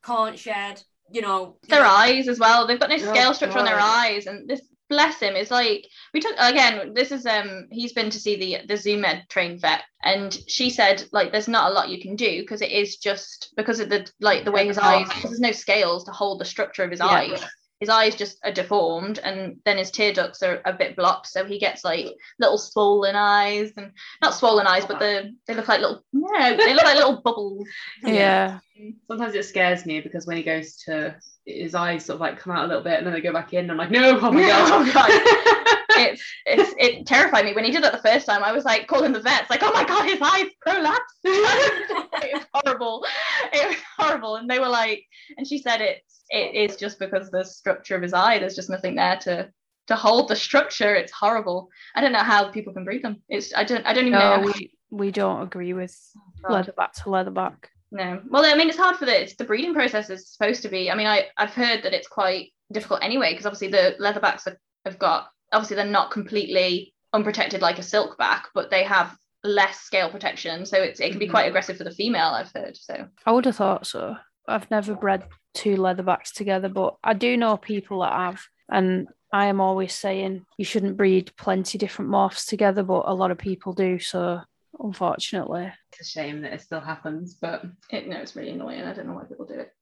S1: can't shed, you know.
S4: Their eyes as well. They've got no
S3: Oh,
S4: scale structure on their eyes, and this bless him it's like we took again. This is um he's been to see the the Zoom Ed trained vet, and she said like there's not a lot you can do because it is just because of the like the way his eyes there's no scales to hold the structure of his
S3: Yeah.
S4: eyes. His eyes just are deformed, and then his tear ducts are a bit blocked, so he gets like little swollen eyes, and not swollen eyes, but the they look like little no, they look like little bubbles.
S5: yeah.
S3: Sometimes it scares me because when he goes to his eyes sort of like come out a little bit and then they go back in. I'm like, no, oh my
S4: Oh,
S3: god.
S4: it's it's it terrified me when he did that the first time. I was like calling the vets, like, oh my god, his eyes prolapsed. it was horrible. It was horrible. And they were like, and she said it's it is just because the structure of his eye, there's just nothing there to to hold the structure. It's horrible. I don't know how people can breed them. It's I don't I don't even
S5: No,
S4: know.
S5: we, we don't agree with
S4: God.
S5: leatherback to leatherback.
S4: No. Well, I mean, it's hard for the it's, the breeding process is supposed to be. I mean, I I've heard that it's quite difficult anyway because obviously the leatherbacks have, have got obviously they're not completely unprotected like a silkback, but they have less scale protection, so it's it can be
S3: Mhm.
S4: quite aggressive for the female. I've heard. So
S5: I would have thought so. I've never bred two leatherbacks together, but I do know people that have. And I am always saying you shouldn't breed plenty different morphs together, but a lot of people do. So unfortunately,
S3: it's a shame that it still happens, but
S4: it no, it's really annoying. I don't know why people do it.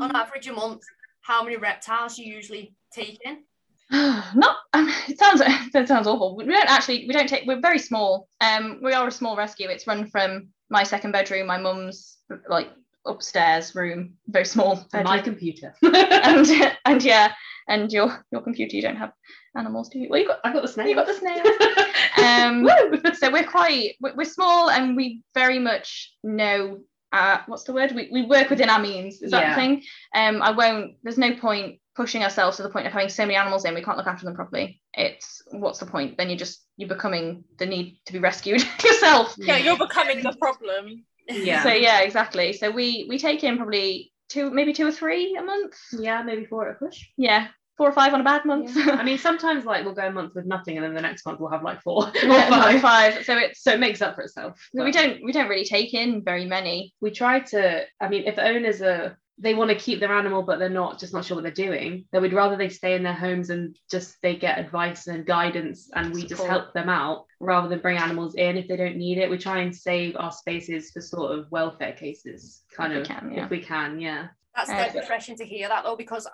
S1: On average a month, how many reptiles you usually take in?
S4: not um, it sounds that sounds awful we don't actually we don't take we're very small um we are a small rescue it's run from my second bedroom my mum's like upstairs room very small
S3: my computer.
S4: and and yeah and your your computer you don't have animals do you? Well you got
S3: I got the snake.
S4: you got the snail. Um so we're quite we're we're small and we very much know uh what's the word? We, we work within our means is that
S3: Yeah.
S4: the thing? Um i won't there's no point pushing ourselves to the point of having so many animals in we can't look after them properly. It's what's the point? Then you're just you're becoming the need to be rescued yourself.
S2: Yeah, you're becoming the problem.
S3: Yeah.
S4: so yeah exactly so we we take in probably two maybe two or three a month
S3: yeah, maybe four at a push.
S4: yeah four or five on a bad month
S3: I mean, sometimes like we'll go a month with nothing, and then the next month we'll have like four or five.
S4: five so it's
S3: So it makes up for itself.
S4: we don't we don't really take in very many
S3: We try to. I mean, if owners are they want to keep their animal, but they're not just not sure what they're doing, then we'd rather they stay in their homes and just they get advice and guidance, and we just help them out rather than bring animals in if they don't need it. We try and save our spaces for sort of welfare cases, kind
S4: If we
S3: of
S4: can, yeah.
S3: if we can. Yeah.
S1: That's
S4: Uh,
S1: refreshing to hear that though, because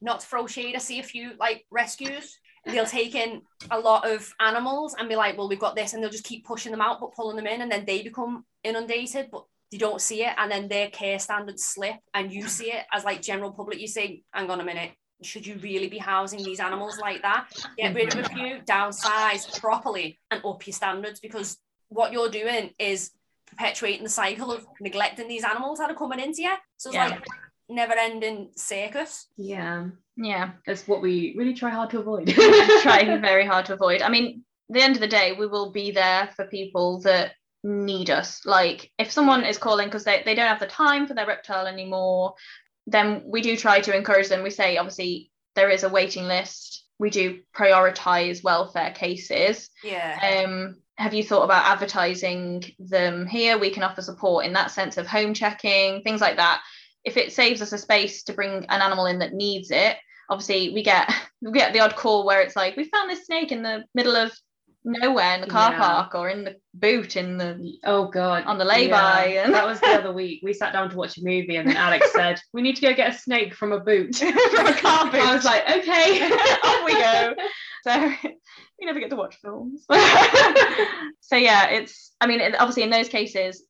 S1: not to throw shade, I see a few like rescues. They'll take in a lot of animals and be like, well, we've got this, and they'll just keep pushing them out, but pulling them in, and then they become inundated, but they don't see it, and then their care standards slip, and you see it as like general public. You say, hang on a minute, should you really be housing these animals like that? Get rid of a few, downsize properly, and up your standards because what you're doing is perpetuating the cycle of neglecting these animals that are coming into you. So it's
S4: Yeah.
S1: like never ending circus.
S3: Yeah.
S4: yeah
S3: That's what we really try hard to avoid.
S4: trying very hard to avoid. I mean, the end of the day, we will be there for people that need us. Like if someone is calling because they, they don't have the time for their reptile anymore, then we do try to encourage them. We say obviously there is a waiting list. We do prioritize welfare cases.
S1: Yeah.
S4: Um have you thought about advertising them here we can offer support in that sense of home checking things like that if it saves us a space to bring an animal in that needs it obviously we get we get the odd call where it's like we found this snake in the middle of nowhere in the car
S3: Yeah.
S4: park or in the boot in the
S3: Oh god.
S4: on the lay-by
S3: Yeah.
S4: and
S3: That was the other week. We sat down to watch a movie and then Alex said, We need to go get a snake from a boot.
S4: from a car boot
S3: I was like, okay.
S4: off we go so we never get to watch films so yeah it's i mean obviously in those cases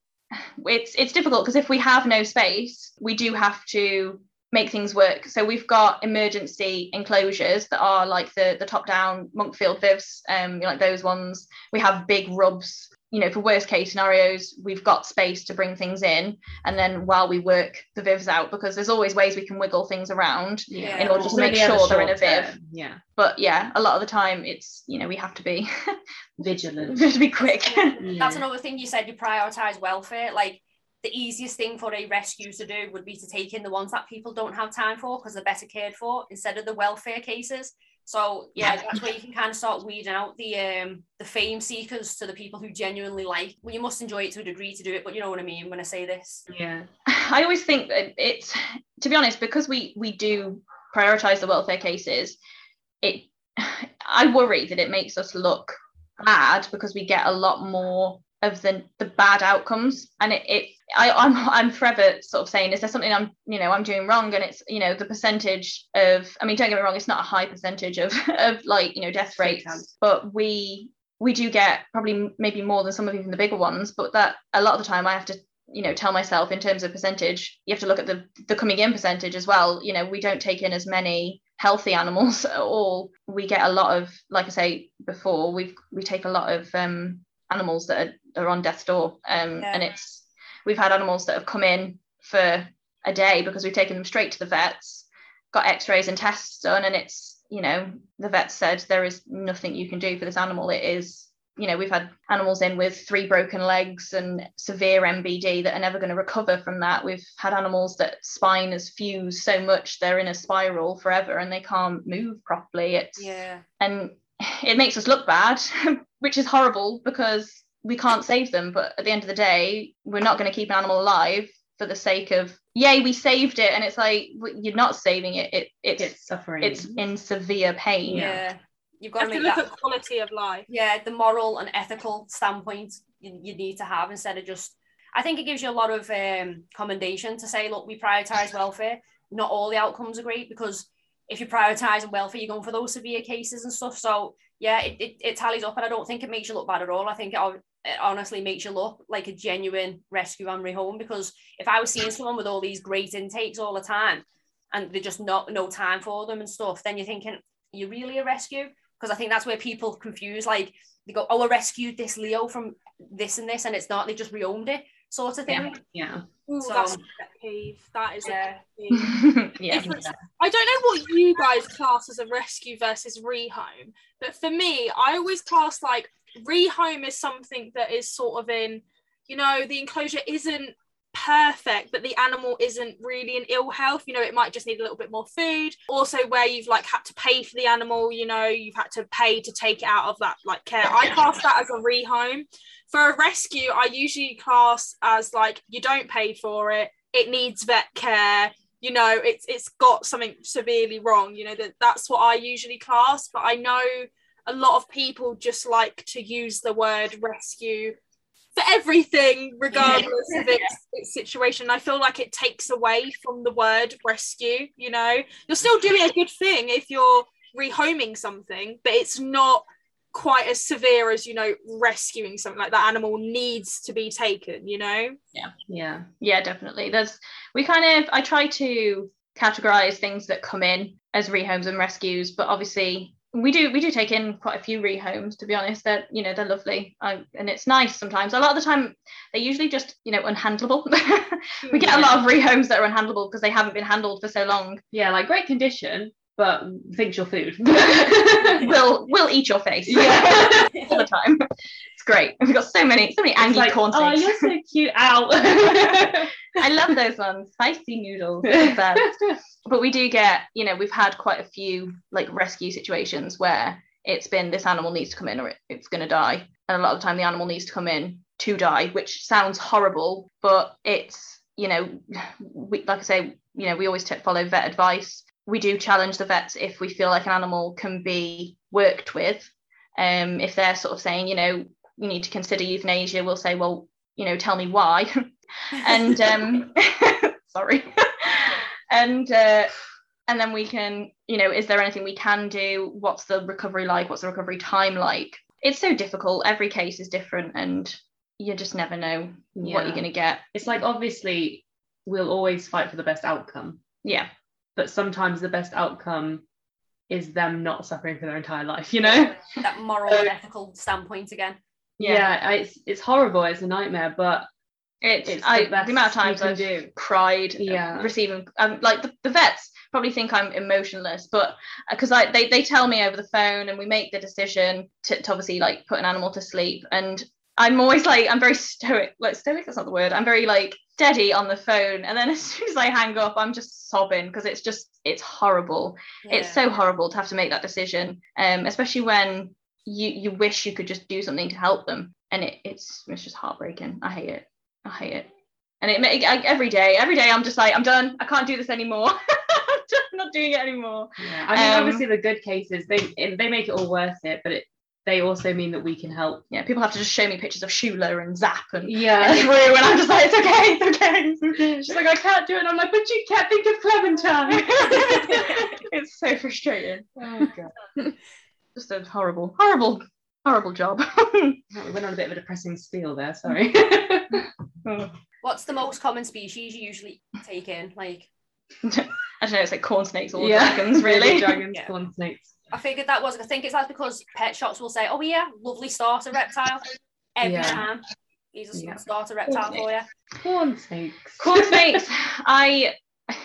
S4: it's it's difficult because if we have no space we do have to make things work so we've got emergency enclosures that are like the the top down monkfield vivs um you know, like those ones we have big rubs you know for worst case scenarios we've got space to bring things in and then while we work the vivs out because there's always ways we can wiggle things around
S3: Yeah.
S1: In order
S4: to make sure they're in a viv.
S3: term. Yeah.
S4: but yeah a lot of the time it's you know we have to be
S3: Vigilant.
S4: we have to be quick
S1: That's
S3: Yeah.
S1: another thing you said. You prioritize welfare. Like the easiest thing for a rescue to do would be to take in the ones that people don't have time for because they're better cared for instead of the welfare cases. So yeah, that's where you can kind of start weeding out the um the fame seekers to the people who genuinely like. Well, you must enjoy it to a degree to do it, but you know what I mean when I say this.
S3: Yeah.
S4: I always think that it's to be honest because we we do prioritize the welfare cases it I worry that it makes us look bad because we get a lot more of the the bad outcomes. And it, it I, I'm I'm forever sort of saying is there something I'm you know I'm doing wrong? And it's you know the percentage of I mean don't get me wrong it's not a high percentage of of like you know death rates. but we we do get probably maybe more than some of even the bigger ones. But that a lot of the time I have to you know tell myself in terms of percentage you have to look at the the coming in percentage as well. You know we don't take in as many healthy animals at all. We get a lot of like i say before we've we take a lot of um animals that are, are on death's door um
S1: Yeah.
S4: and it's we've had animals that have come in for a day because we've taken them straight to the vets got x-rays and tests done and it's you know the vet said there is nothing you can do for this animal it is you know we've had animals in with three broken legs and severe mbd that are never going to recover from that we've had animals that spine has fused so much they're in a spiral forever and they can't move properly it's
S1: Yeah.
S4: and it makes us look bad which is horrible because we can't save them but at the end of the day we're not going to keep an animal alive for the sake of yay we saved it and it's like you're not saving it, it it's
S3: It's suffering.
S4: it's in severe pain
S1: Yeah.
S3: Yeah.
S1: You've got
S2: have
S1: to
S2: to
S1: make
S2: look
S1: that
S2: at quality of life.
S1: yeah the moral and ethical standpoint you, you need to have instead of just i think it gives you a lot of um, commendation to say look we prioritize welfare not all the outcomes are great because if you're prioritizing welfare you're going for those severe cases and stuff. So yeah it, it, it tallies up and i don't think it makes you look bad at all. I think it, it honestly makes you look like a genuine rescue and rehome because if i was seeing someone with all these great intakes all the time and they're just not no time for them and stuff then you're thinking you're really a rescue? Because I think that's where people confuse like they go, oh, I rescued this Leo from this and this, and it's not, they just rehomed it, sort of thing.
S3: yeah.
S2: Ooh,
S1: So-
S2: that's um, a pet peeve. That is
S1: Yeah.
S2: a pet peeve.
S4: yeah
S2: If I don't know what you guys class as a rescue versus rehome, but for me, I always class like rehome is something that is sort of in, you know, the enclosure isn't perfect, but the animal isn't really in ill health. You know, it might just need a little bit more food. Also, where you've like had to pay for the animal, you know, you've had to pay to take it out of that like care. I class that as a rehome. For a rescue, I usually class as like you don't pay for it, it needs vet care you know it's it's got something severely wrong you know that that's what i usually class. But i know a lot of people just like to use the word rescue for everything regardless of its, its situation. I feel like it takes away from the word rescue you know. You're still doing a good thing if you're rehoming something but it's not quite as severe as you know rescuing something like that animal needs to be taken you know?
S3: Yeah.
S4: yeah. Yeah, definitely. There's we kind of i try to categorize things that come in as rehomes and rescues but obviously we do we do take in quite a few rehomes to be honest. They're you know they're lovely. I, and it's nice sometimes. A lot of the time they're usually just you know unhandleable. We get a hmm. lot of rehomes that are unhandleable because they haven't been handled for so long.
S3: Yeah, like great condition, but thinks your food.
S4: we'll we'll eat your face
S3: Yeah.
S4: all the time it's great we've got so many so many angry
S3: like,
S4: corn
S3: oh, you're so cute. Ow.
S4: I love those ones. Spicy noodles. the best. but we do get, you know, we've had quite a few like rescue situations where it's been this animal needs to come in or it, it's going to die. And a lot of the time, the animal needs to come in to die, which sounds horrible, but it's, you know, we, like I say, you know, we always t- follow vet advice. We do challenge the vets if we feel like an animal can be worked with. Um, if they're sort of saying, you know, you need to consider euthanasia, we'll say, well, you know, tell me why. and um, sorry. and uh, and then we can you know is there anything we can do what's the recovery like what's the recovery time like it's so difficult every case is different and you just never know
S3: Yeah.
S4: what you're going to get
S3: It's like obviously we'll always fight for the best outcome,
S4: yeah
S3: but sometimes the best outcome is them not suffering for their entire life, you know?
S1: that moral and ethical standpoint again.
S3: Yeah, I- it's it's horrible, it's a nightmare, but
S4: it's,
S3: it's
S4: I,
S3: the best
S4: the amount of times I've
S3: do.
S4: cried uh,
S3: Yeah.
S4: receiving um, like the, the vets probably think I'm emotionless but because I they, they tell me over the phone and we make the decision to, to obviously like put an animal to sleep and I'm always like I'm very stoic like stoic that's not the word I'm very like steady on the phone and then as soon as I hang up I'm just sobbing because it's just it's horrible. It's so horrible to have to make that decision um especially when you you wish you could just do something to help them and it, it's it's just heartbreaking. I hate it. I hate it. And it make I- every day every day I'm just like I'm done. I can't do this anymore. I'm just not doing it anymore.
S3: Yeah. I mean
S4: Um,
S3: obviously the good cases they they make it all worth it, but it, they also mean that we can help.
S4: yeah people have to just show me pictures of Shula and Zap and
S3: Yeah.
S4: and Rue and I'm just like it's okay it's okay it's okay
S3: She's like, I can't do it. I'm like, but you can't think of Clementine.
S4: it's so frustrating
S3: oh god.
S4: just a horrible horrible horrible job
S3: We went on a bit of a depressing spiel there, sorry.
S1: What's the most common species you usually take in? Like,
S4: I don't know it's like corn snakes or
S3: Yeah.
S4: dragons really
S3: Dragons,
S1: Yeah.
S3: corn snakes.
S1: I figured that was. I think it's that's because pet shops will say, "Oh yeah, lovely starter reptile." Every
S3: Yeah.
S1: time, he's a
S3: Yeah.
S1: starter reptile for you.
S3: Corn snakes.
S4: corn snakes i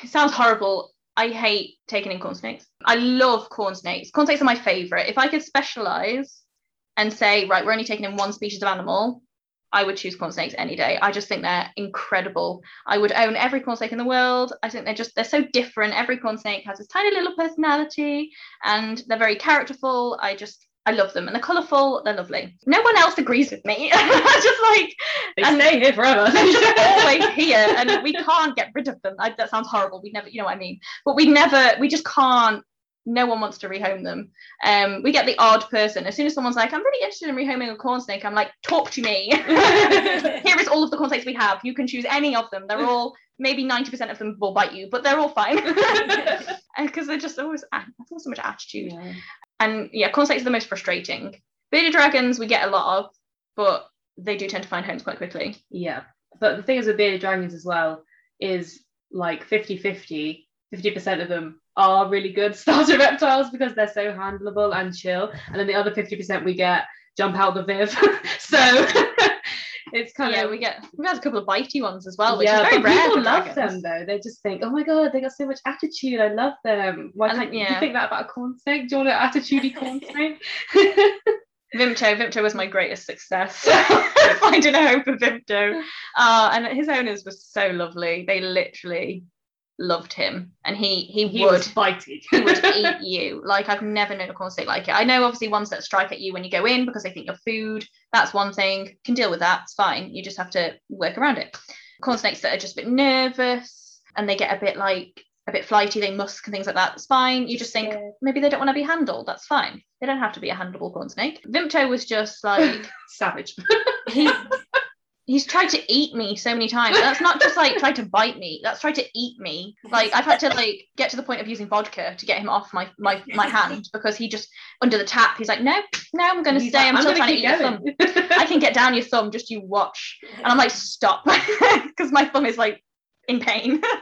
S4: it sounds horrible i hate taking in corn snakes i love corn snakes corn snakes are my favorite if i could specialize and say right we're only taking in one species of animal i would choose corn snakes any day. I just think they're incredible. I would own every corn snake in the world. I think they're just they're so different. Every corn snake has this tiny little personality and they're very characterful. I just I love them and they're colourful, they're lovely. No one else agrees with me. I just like and
S3: They
S4: And-
S3: stay here forever.
S4: they're just always here and we can't get rid of them. I, that sounds horrible. We never you know what i mean? But we never we just can't no one wants to rehome them. Um we get the odd person. As soon as someone's like i'm really interested in rehoming a corn snake i'm like talk to me. Here is all of the corn snakes we have. You can choose any of them. They're all maybe 90% of them will bite you but they're all fine. Because they're just always there's so much attitude.
S3: Yeah.
S4: and yeah corn snakes are the most frustrating. Bearded dragons we get a lot of but they do tend to find homes quite quickly.
S3: Yeah. But the thing is with bearded dragons as well is like 50 50, 50% of them are really good starter reptiles because they're so handleable and chill. And then the other 50% we get jump out the viv. so it's kind
S4: yeah,
S3: of.
S4: we get we've had a couple of bitey ones as well, which
S3: yeah,
S4: is very rare.
S3: people love
S4: dragons.
S3: them though. They just think, oh my god, they got so much attitude. I love them. Why
S4: And,
S3: can't you think that about a corn snake? Do you want an attitudey corn snake?
S4: Vimto, Vimto was my greatest success. Finding a home for Vimto, uh, and his owners were so lovely. They literally loved him, and he he,
S3: he
S4: would
S3: bitey.
S4: he would eat you. Like I've never known a corn snake like it. I know obviously ones that strike at you when you go in because they think you're food. That's one thing. Can deal with that. It's fine. You just have to work around it. Corn snakes that are just a bit nervous and they get a bit like a bit flighty, they musk and things like that. It's fine. You just think maybe they don't want to be handled. That's fine. They don't have to be a handleable corn snake. Vimto was just like
S3: Savage.
S4: he he's tried to eat me so many times. That's not just like tried to bite me. That's tried to eat me. Like I've had to like get to the point of using vodka to get him off my my my hand because he just under the tap. He's like, no, no, I'm going to stay.
S3: like,
S4: I'm, still trying to eat
S3: keep
S4: your thumb. I can get down your thumb. Just you watch. And I'm like, stop, because my thumb is like in pain.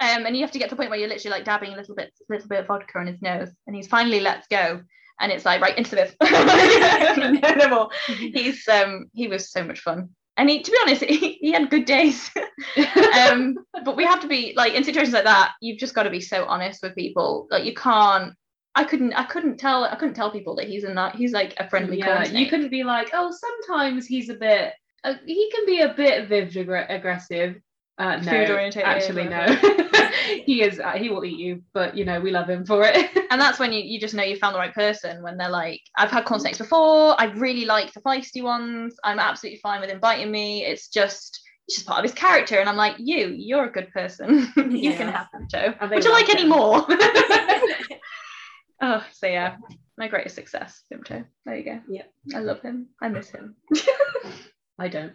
S4: Um, and you have to get to the point where you're literally like dabbing a little bit, little bit of vodka on his nose, and he's finally lets go, and it's like right into this. no, no more. He's um, he was so much fun, and he, to be honest, he, he had good days. um, but we have to be like in situations like that, you've just got to be so honest with people. Like you can't. I couldn't. I couldn't tell. I couldn't tell people that he's a not. He's like a friendly.
S3: yeah, you couldn't be like, oh, sometimes he's a bit. Uh, he can be a bit vivid aggressive, Uh, no,
S4: Food orientated,
S3: actually no. he is. Uh, he will eat you, but you know we love him for it.
S4: and that's when you, you just know you found the right person when they're like i've had corn snakes before i really like the feisty ones i'm absolutely fine with inviting me it's just it's just part of his character and i'm like you you're a good person you can have them joe would you like any more oh so yeah my greatest success Vimto. there you go
S3: Yeah.
S4: i love him i miss him
S3: I don't.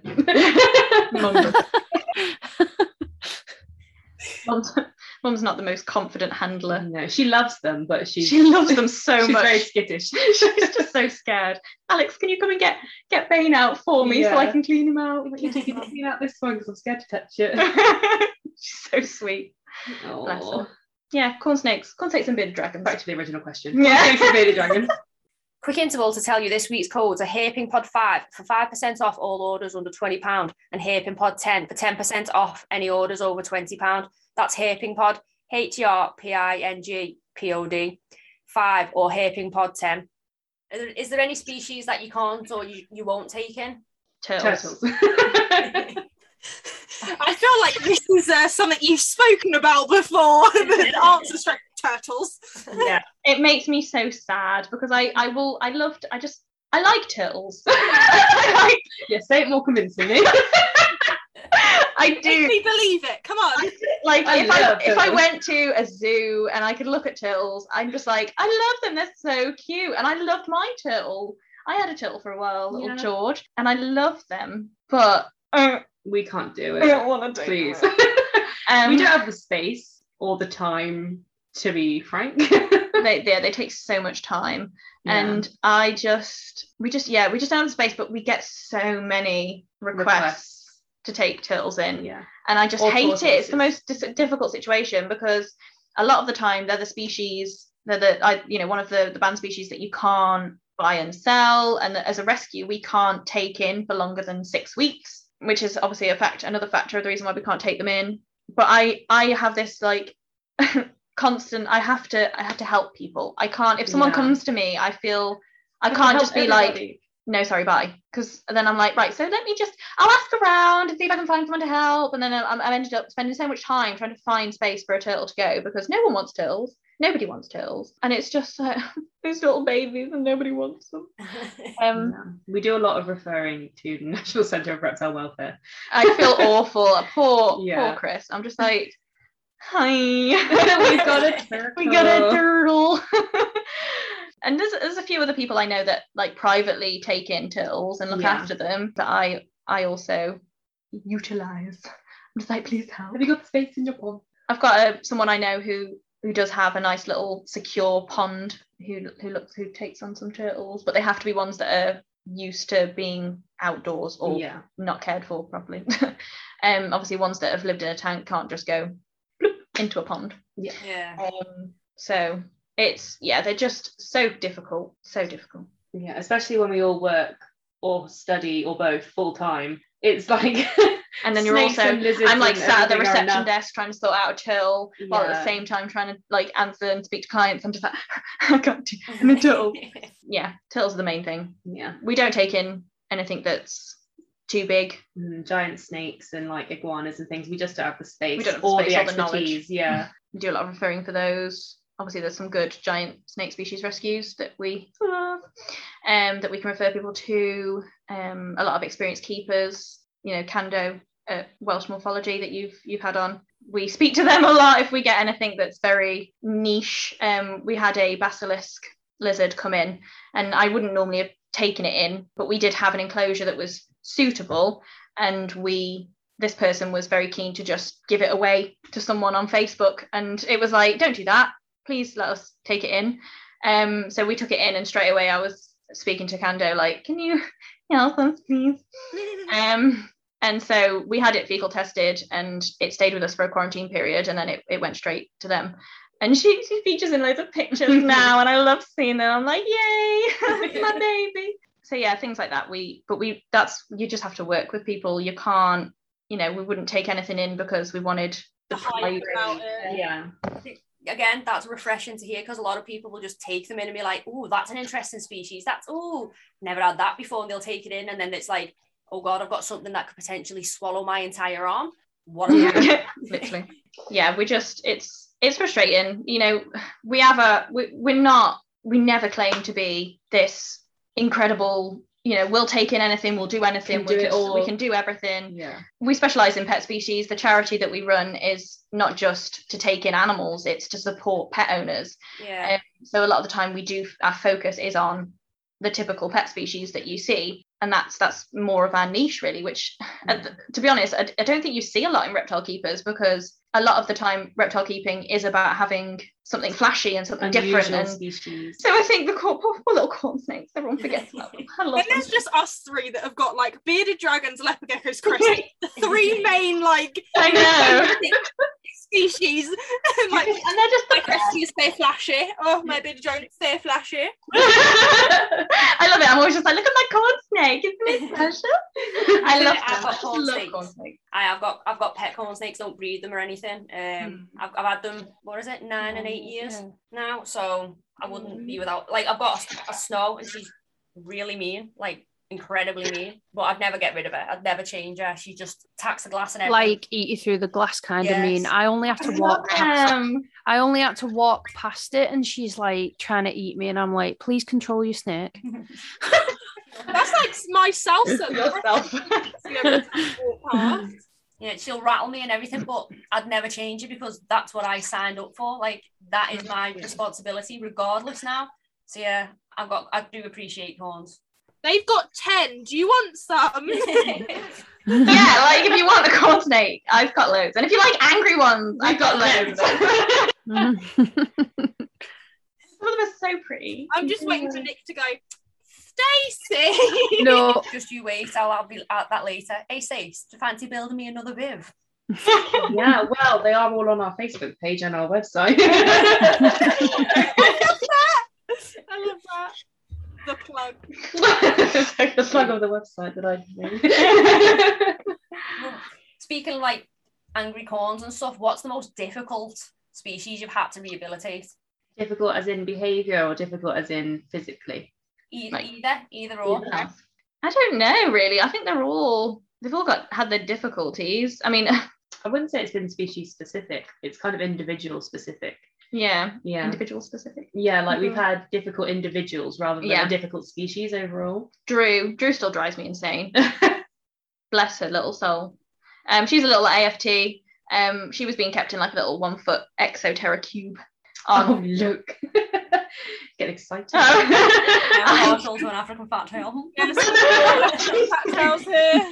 S4: Mum does. Mum's, Mum's not the most confident handler
S3: no, she loves them, but she's
S4: she loves them so much.
S3: she's
S4: much
S3: very skittish.
S4: she's just so scared. Alex, can you come and get get Bane out for me so I can clean him out?
S3: You take it clean out this one because I'm scared to touch it.
S4: she's so sweet. Bless
S3: Oh.
S4: Yeah, corn snakes, corn snakes and bearded dragons.
S3: Back to the original question.
S4: Yeah.
S3: Thanks for bearded dragon.
S1: Quick interval to tell you this week's codes are Herping Pod 5 for 5% off all orders under £20 and Herping Pod 10 for 10% off any orders over £20. That's Herping Pod, H E R P I N G P O D 5 or Herping Pod 10. Is there- Is there any species that you can't or you, you won't take in?
S4: Turtles.
S3: Turtles.
S2: I feel like this is uh, something you've spoken about before. the answer straight turtles.
S4: yeah, it makes me so sad because I I will I loved I just I like turtles. I like
S3: yeah, say it more convincingly.
S4: I
S2: Make
S4: do.
S2: me believe it. Come on.
S4: Like
S3: I
S4: if I
S3: love
S4: if I went to a zoo and I could look at turtles, I'm just like, I love them. They're so cute, and I loved my turtle. I had a turtle for a while, little
S3: Yeah.
S4: George, and I loved them. But uh,
S3: we can't do it.
S4: I
S3: it.
S4: don't want to do
S3: Please.
S4: it. Um,
S3: we don't have the space or the time, to be frank.
S4: they, yeah, they take so much time, and I just, we just, yeah, we just don't have the space, but we get so many requests,
S3: Requests.
S4: To take turtles in,
S3: yeah.
S4: and I just
S3: Or
S4: hate it. It's the most dis- difficult situation because a lot of the time they're the species they're the I, you know one of the the banned species that you can't buy and sell, and as a rescue we can't take in for longer than six weeks, which is obviously a fact another factor of the reason why we can't take them in. But I I have this like constant I have to I have to help people. I can't if someone
S3: Yeah.
S4: comes to me I feel I can't just be like
S3: everybody.
S4: No, sorry, bye. Because then I'm like, right, so let me just, I'll ask around and see if I can find someone to help. And then I'm, I've ended up spending so much time trying to find space for a turtle to go because no one wants turtles. Nobody wants turtles. And it's just like, these little babies and nobody wants them. Um,
S3: Yeah. We do a lot of referring to the National Centre of Reptile Welfare.
S4: I feel awful. Poor,
S3: Yeah.
S4: poor Chris. I'm just like, hi.
S3: We've got a turtle.
S4: we got a turtle. And there's, there's a few other people I know that like privately take in turtles and look
S3: Yeah.
S4: after them that I I also utilize. I'm just like, please help.
S3: Have you got space in your pond?
S4: I've got a, someone I know who who does have a nice little secure pond who who looks who takes on some turtles, but they have to be ones that are used to being outdoors or
S3: yeah.
S4: not cared for properly. um, obviously ones that have lived in a tank can't just go bloop into a pond.
S1: yeah.
S4: Um, so it's yeah, they're just so difficult, so difficult.
S3: Yeah. Especially when we all work or study or both full time. It's like
S4: And then you're also I'm like sat at the reception desk trying to sort out a till while at the same time trying to like answer and speak to clients. I'm just like I can't do I'm a turtle. Yeah, turtles are the main thing.
S3: Yeah.
S4: We don't take in anything that's too big.
S3: Mm, giant snakes and like iguanas and things. We just don't have the space
S4: We don't have the
S3: or
S4: space
S3: the
S4: or the knowledge.
S3: expertise. Yeah.
S4: We do a lot of referring for those. Obviously, there's some good giant snake species rescues that we love, um, that we can refer people to. Um, a lot of experienced keepers, you know, Kando, Welsh morphology that you've you've had on. We speak to them a lot if we get anything that's very niche. Um, we had a basilisk lizard come in, and I wouldn't normally have taken it in, but we did have an enclosure that was suitable, and we this person was very keen to just give it away to someone on Facebook. And it was like, don't do that. Please let us take it in. Um, so we took it in, and straight away I was speaking to Kando, like, can you help us, please? Um, and so we had it fecal tested, and it stayed with us for a quarantine period, and then it, it went straight to them. And she, she features in loads of pictures now, and I love seeing them. I'm like, yay, it's my baby. So yeah, things like that. We, but we, that's you just have to work with people. You can't, you know, we wouldn't take anything in because we wanted the
S2: The hype
S4: private-
S3: Yeah.
S1: Again, that's refreshing to hear because a lot of people will just take them in and be like, oh, that's an interesting species. That's, oh, never had that before. And they'll take it in. And then it's like, oh God, I've got something that could potentially swallow my entire arm. what are
S4: literally yeah we just it's it's frustrating you know we have a we, we're not we never claim to be this incredible you know we'll take in anything we'll do anything
S3: Can do
S4: we,
S3: it
S4: can, we can do everything.
S3: Yeah.
S4: we specialize in pet species. The charity that we run is not just to take in animals it's to support pet owners.
S1: Yeah.
S4: Um, so a lot of the time we do our focus is on the typical pet species that you see and that's that's more of our niche really which uh, to be honest I, I don't think you see a lot in reptile keepers because a lot of the time reptile keeping is about having something flashy and something different
S3: Unusual
S4: and
S3: species.
S4: so I think the poor, poor, poor little corn snakes, everyone forgets about them.
S2: And
S4: them.
S2: there's just us three that have got like bearded dragons, leopard geckos, crested, the three main like
S4: I know.
S2: species. and like
S4: and they're just
S2: my rescues stay flashy. Oh, my bearded dragons stay flashy.
S4: I love it. I'm always just like, look at my corn snake. Isn't it special? I love
S1: I've got
S4: I
S1: corn
S4: love
S1: snakes.
S4: corn snakes.
S1: I have got I've got pet corn snakes. Don't breed them or anything. Um,
S4: Mm.
S1: I've, I've had them. What is it? Nine and eight years
S5: Yeah.
S1: now. So I wouldn't
S4: Mm.
S1: be without. Like I've got a, a snow, and she's really mean. Like incredibly mean. But I'd never get rid of her. I'd never change her. She just attacks the glass and everything.
S5: Like eat you through the glass kind of mean. I only have to
S4: I
S5: walk past
S4: them.
S5: I only had to walk past it and she's like trying to eat me and I'm like, please control your snake.
S2: That's like my salsa.
S4: Yourself.
S1: Yeah, she'll rattle me and everything, but I'd never change it because that's what I signed up for. Like that is my responsibility, regardless now. So yeah, I've got I do appreciate horns.
S2: They've got 10. Do you want some?
S4: yeah, like if you want the corn snake, I've got loads. And if you like angry ones, I've got loads. Some of them are so pretty.
S2: I'm just waiting for Nick to go, Stacey.
S5: no,
S1: Just you wait, I'll, I'll be at that later. Hey, Stace, do you fancy building me another Viv?
S3: yeah, well, they are all on our Facebook page and our website.
S2: I love that. I love that. The plug.
S3: the plug of the website that I made.
S1: Well, speaking of like angry corns and stuff, what's the most difficult species you've had to rehabilitate?
S3: difficult as in behaviour or difficult as in physically?
S1: E-
S4: Like-
S1: either, either or.
S3: Either.
S4: I don't know really. I think they're all they've all got had their difficulties. I mean,
S3: I wouldn't say it's been species specific. It's kind of individual specific.
S4: yeah,
S3: Yeah.
S4: individual specific.
S3: Yeah, like we've
S4: Mhm.
S3: had difficult individuals rather than
S4: Yeah.
S3: a difficult species overall.
S4: Drew, Drew still drives me insane. Bless her little soul. Um, she's a little AFT. Um, she was being kept in like a little one foot Exo Terra cube.
S3: Oh,
S4: On
S3: look. Get excited.
S1: Yeah,
S4: Oh.
S1: partial to an African fat tail.
S2: Yes. Fat tails here.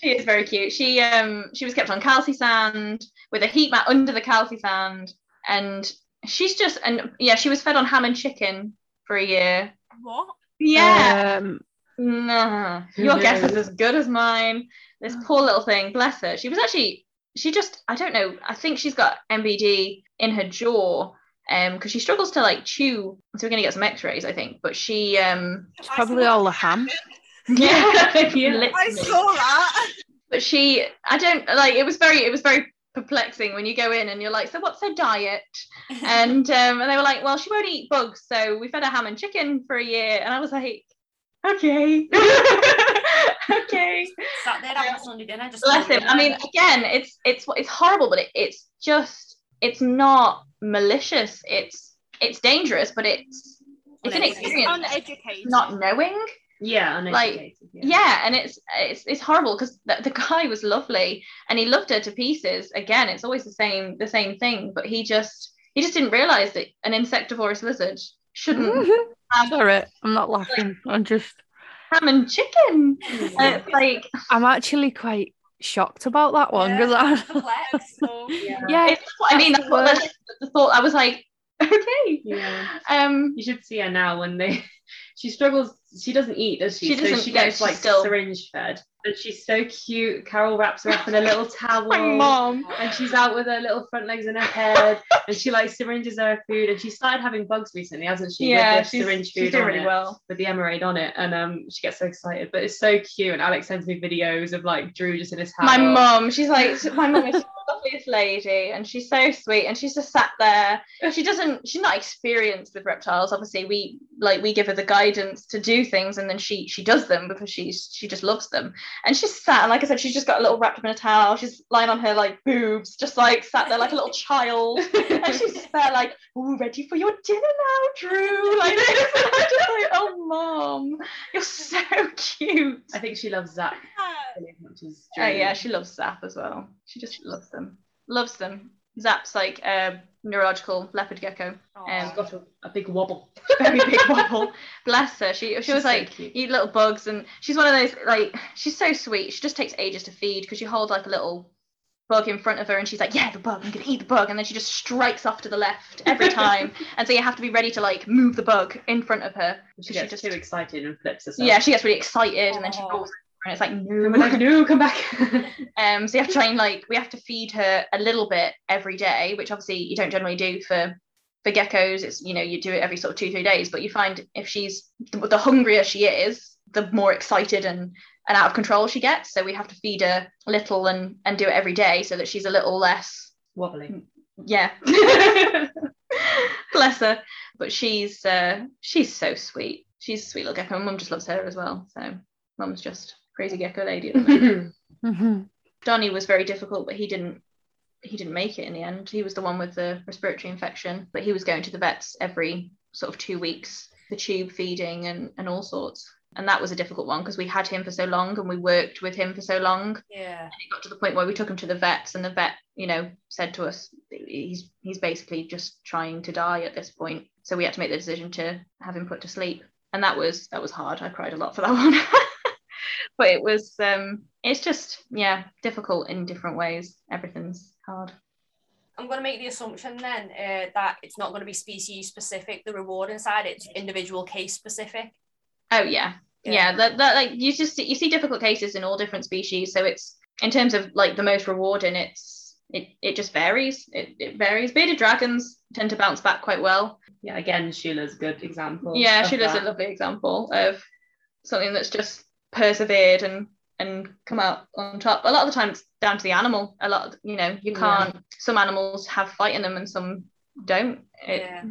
S4: she is very cute. She um she was kept on calci sand with a heat mat under the calci sand, and she's just and yeah, she was fed on ham and chicken for a year.
S2: What?
S4: Yeah,
S5: Um,
S4: nah,
S3: Who
S4: your guess is as good as mine. This poor little thing, bless her. She was actually she just I don't know. I think she's got MBD in her jaw. Um, because she struggles to like chew, so we're gonna get some X-rays, I think. But she, um,
S5: it's probably all the ham.
S4: yeah,
S3: Yeah.
S2: I saw that.
S4: but she i don't like it was very it was very perplexing when you go in and you're like so what's her diet and um and they were like well she won't eat bugs so we fed her ham and chicken for a year and i was like okay okay
S1: Sat there having a Sunday dinner. Just
S4: bless him i mean again it's it's it's horrible but it, it's just it's not malicious it's it's dangerous but it's it's an
S1: Uneducated.
S4: experience
S2: Uneducated.
S4: not knowing
S3: Yeah,
S4: Like,
S3: uneducated.
S4: yeah and it's it's, it's horrible because the, the guy was lovely and he loved her to pieces again it's always the same the same thing but he just he just didn't realize that an insectivorous lizard shouldn't have
S5: Sorry, I'm not laughing. I'm just,
S4: ham and chicken
S3: Yeah.
S4: and it's like
S5: I'm actually quite shocked about that one because
S1: Yeah.
S5: I,
S1: Perplexed.
S2: So,
S3: yeah.
S5: yeah,
S4: it's what i mean
S5: that's
S4: that's
S5: the
S4: what the, the thought i was like okay
S3: Yeah.
S4: um
S3: You should see her now when they she struggles she doesn't eat, does she?
S4: She
S3: so she gets
S4: she's
S3: like
S4: still-
S3: syringe fed. And she's so cute. Carol wraps her up in a little towel.
S4: my mom
S3: And she's out with her little front legs in her head, and she like syringes her food. And she started having bugs recently, hasn't she?
S4: yeah she's,
S3: syringe
S4: she's
S3: food
S4: doing really
S3: it,
S4: well
S3: with the emerald on it, and um, she gets so excited. But it's so cute. And Alex sends me videos of like Drew just in his house.
S4: my mom she's like my mom is loveliest lady, and she's so sweet, and she's just sat there. She doesn't, she's not experienced with reptiles. Obviously, we like we give her the guidance to do things, and then she she does them because she's she just loves them. And she's sat, and like I said, she's just got a little wrapped up in a towel. She's lying on her like boobs, just like sat there like a little child, and she's just there like, "Oh, ready for your dinner now, Drew?" Like this, and I'm just like, "Oh, mom, you're so cute."
S3: I think she loves Zach as much as
S4: Oh
S3: Drew.
S4: yeah, she loves Zap as well. She just loves them. Loves them. Zap's like a neurological leopard gecko.
S1: Aw.
S3: Um, she's got a, a big wobble.
S4: Very big wobble. Bless her. She she
S3: She's
S4: was
S3: so
S4: like
S3: cute.
S4: eat little bugs and she's one of those like she's so sweet. She just takes ages to feed because you hold like a little bug in front of her and she's like, Yeah, the bug, I'm gonna eat the bug and then she just strikes off to the left every time. and so you have to be ready to like move the bug in front of her.
S3: She
S4: She
S3: gets
S4: just-
S3: too excited and flips herself.
S4: Yeah, she gets really excited and then she
S1: Aw.
S4: rolls over and it's like no
S3: we're like, no, come back.
S4: Um, so you have to try and like we have to feed her a little bit every day, which obviously you don't generally do for for geckos. It's you know you do it every sort of two three days, but you find if she's the, the hungrier she is, the more excited and and out of control she gets. So we have to feed her little and and do it every day so that she's a little less
S3: Wobbly.
S4: yeah. Bless her, but she's uh, she's so sweet. She's a sweet little gecko. Mum just loves her as well. So mum's just crazy gecko lady. At the moment.
S5: Mhm.
S4: Donnie was very difficult, but he didn't he didn't make it in the end. He was the one with the respiratory infection, but he was going to the vets every sort of two weeks, the tube feeding and, and all sorts. And that was a difficult one because we had him for so long and we worked with him for so long.
S1: Yeah.
S4: And it got to the point where we took him to the vets and the vet, you know, said to us he's he's basically just trying to die at this point. So we had to make the decision to have him put to sleep. And that was that was hard. I cried a lot for that one. But it was um it's just yeah difficult in different ways. Everything's hard.
S1: I'm going to make the assumption then uh, that it's not going to be species specific, the reward inside, it's individual case specific.
S4: oh yeah. Yeah, that, that like you just you see difficult cases in all different species so it's in terms of like the most rewarding it's it, it just varies. It, it varies. Bearded dragons tend to bounce back quite well.
S3: Yeah, again, Sheila's a good example.
S4: yeah
S3: of
S4: Sheila's a lovely example of something that's just persevered and and come out on top a lot of the time it's down to the animal a lot of, you know you can't some animals have fight in them and some don't it,
S1: Yeah.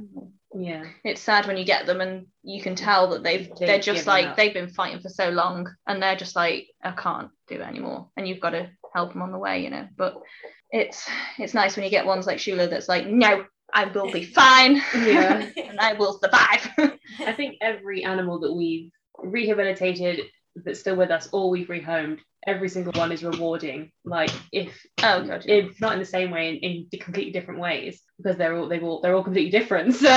S3: Yeah.
S4: it's sad when you get them and you can tell that they've
S3: They've
S4: they're just like
S3: up.
S4: they've been fighting for so long and they're just like I can't do it anymore and you've got to help them on the way you know but it's it's nice when you get ones like Shula that's like no I will be fine
S3: Yeah.
S4: and I will survive
S3: I think every animal that we've rehabilitated that's still with us all we've rehomed, every single one is rewarding. Like if
S4: oh um, god yeah.
S3: if not in the same way, in, in completely different ways, because they're all they've all they're all completely different. So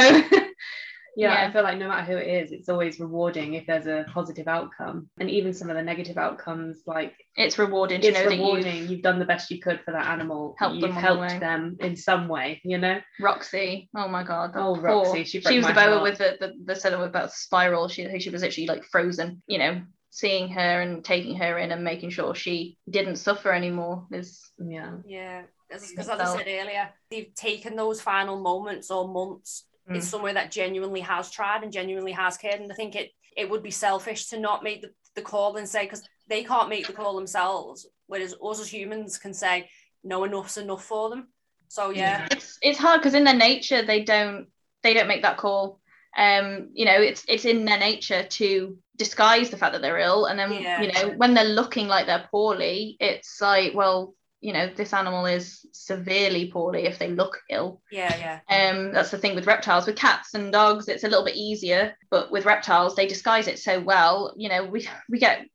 S3: yeah,
S4: Yeah.
S3: I feel like no matter who it is, it's always rewarding if there's a positive outcome. And even some of the negative outcomes, like
S4: it's rewarding to
S3: it's
S4: know that
S3: rewarding.
S4: you've
S3: You've done the best you could for that animal.
S4: Helped them
S3: You've
S4: on the
S3: helped
S4: way.
S3: them in some way, you know?
S4: Roxy oh my god
S3: Oh,
S4: poor-
S3: Roxy, she broke
S4: was the boa
S3: heart.
S4: with the the, the said about spiral she she was actually like frozen you know seeing her and taking her in and making sure she didn't suffer anymore is
S3: Yeah.
S1: Yeah. Because
S4: Makes
S1: as I said earlier, they've taken those final moments or months.
S4: Mm.
S1: It's somewhere that genuinely has tried and genuinely has cared. And I think it it would be selfish to not make the, the call and say, because they can't make the call themselves, whereas us as humans can say, no, enough's enough for them. So yeah.
S4: it's it's hard because in their nature they don't they don't make that call um you know it's it's in their nature to disguise the fact that they're ill and then
S1: Yeah.
S4: you know when they're looking like they're poorly it's like well you know this animal is severely poorly if they look ill
S1: Yeah, yeah.
S4: um that's the thing with reptiles with cats and dogs it's a little bit easier but with reptiles they disguise it so well you know we we get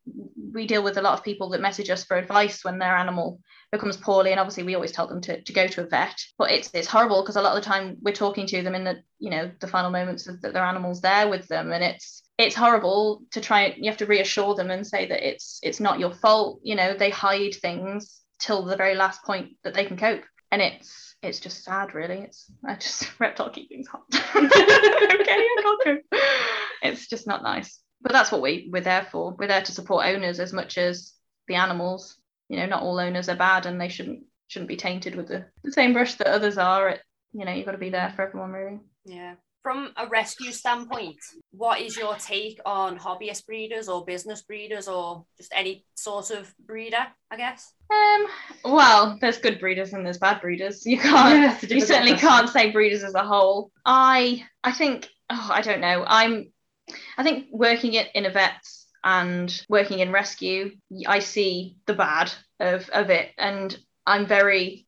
S4: we deal with a lot of people that message us for advice when their animal becomes poorly and obviously we always tell them to, to go to a vet but it's it's horrible because a lot of the time we're talking to them in the you know the final moments of that their animals there with them and it's it's horrible to try you have to reassure them and say that it's it's not your fault you know they hide things till the very last point that they can cope. And it's it's just sad really. It's i just reptile keeping's hard okay i can't cope. It's just not nice. But that's what we we're there for. We're there to support owners as much as the animals. You know not all owners are bad and they shouldn't shouldn't be tainted with the, the same brush that others are. It you know you've got to be there for everyone really.
S1: Yeah. From a rescue standpoint, what is your take on hobbyist breeders or business breeders or just any sort of breeder, I guess?
S4: Um, well, there's good breeders and there's bad breeders. You can't.
S3: Yeah,
S4: you certainly
S3: question.
S4: can't say breeders as a whole. I I think oh, I don't know. I'm I think working it in a vet's and working in rescue, I see the bad of of it, and I'm very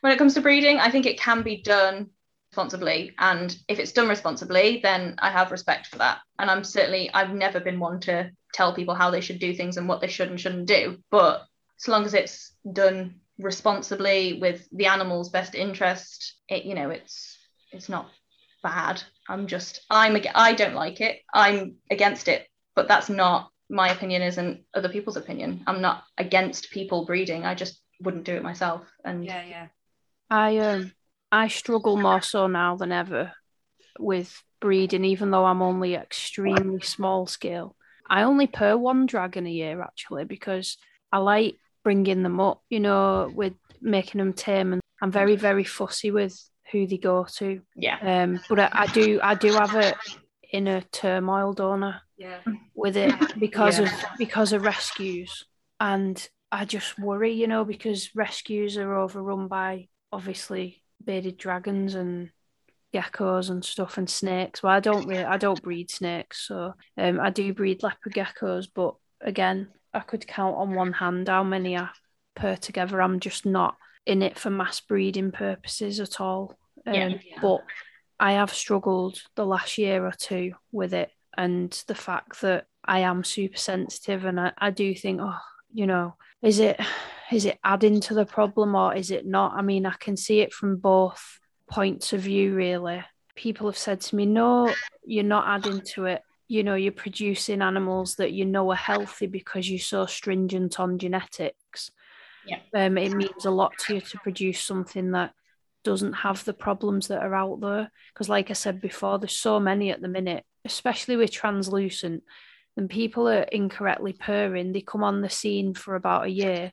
S4: when it comes to breeding. I think it can be done responsibly, and if it's done responsibly, then I have respect for that. And I'm certainly I've never been one to tell people how they should do things and what they should and shouldn't do, but so long as it's done responsibly with the animal's best interest it you know it's it's not bad. I'm just i'm ag- i don't like it. I'm against it. But that's not my opinion isn't other people's opinion. I'm not against people breeding. I just wouldn't do it myself. And
S1: Yeah, yeah.
S5: I um I struggle more so now than ever with breeding, even though I'm only extremely small scale. I only pair one dragon a year actually because I like bringing them up, you know, with making them tame, and I'm very very fussy with who they go to.
S4: yeah
S5: Um, but I, I do I do have a inner turmoil, don't I?
S1: Yeah.
S5: with it because
S3: Yeah.
S5: of because of rescues and I just worry you know because rescues are overrun by obviously bearded dragons and geckos and stuff and snakes well I don't really I don't breed snakes so um I do breed leopard geckos but again I could count on one hand how many I pair together I'm just not in it for mass breeding purposes at all um,
S4: Yeah.
S1: Yeah.
S5: but I have struggled the last year or two with it and the fact that I am super sensitive and I, I do think, oh, you know, is it is it adding to the problem or is it not? I mean, I can see it from both points of view really. People have said to me, no, you're not adding to it. You know, you're producing animals that you know are healthy because you're so stringent on genetics.
S4: Yeah.
S5: Um, it means a lot to you to produce something that doesn't have the problems that are out there. Because, like I said before, there's so many at the minute, especially with translucent, and people are incorrectly pairing. They come on the scene for about a year,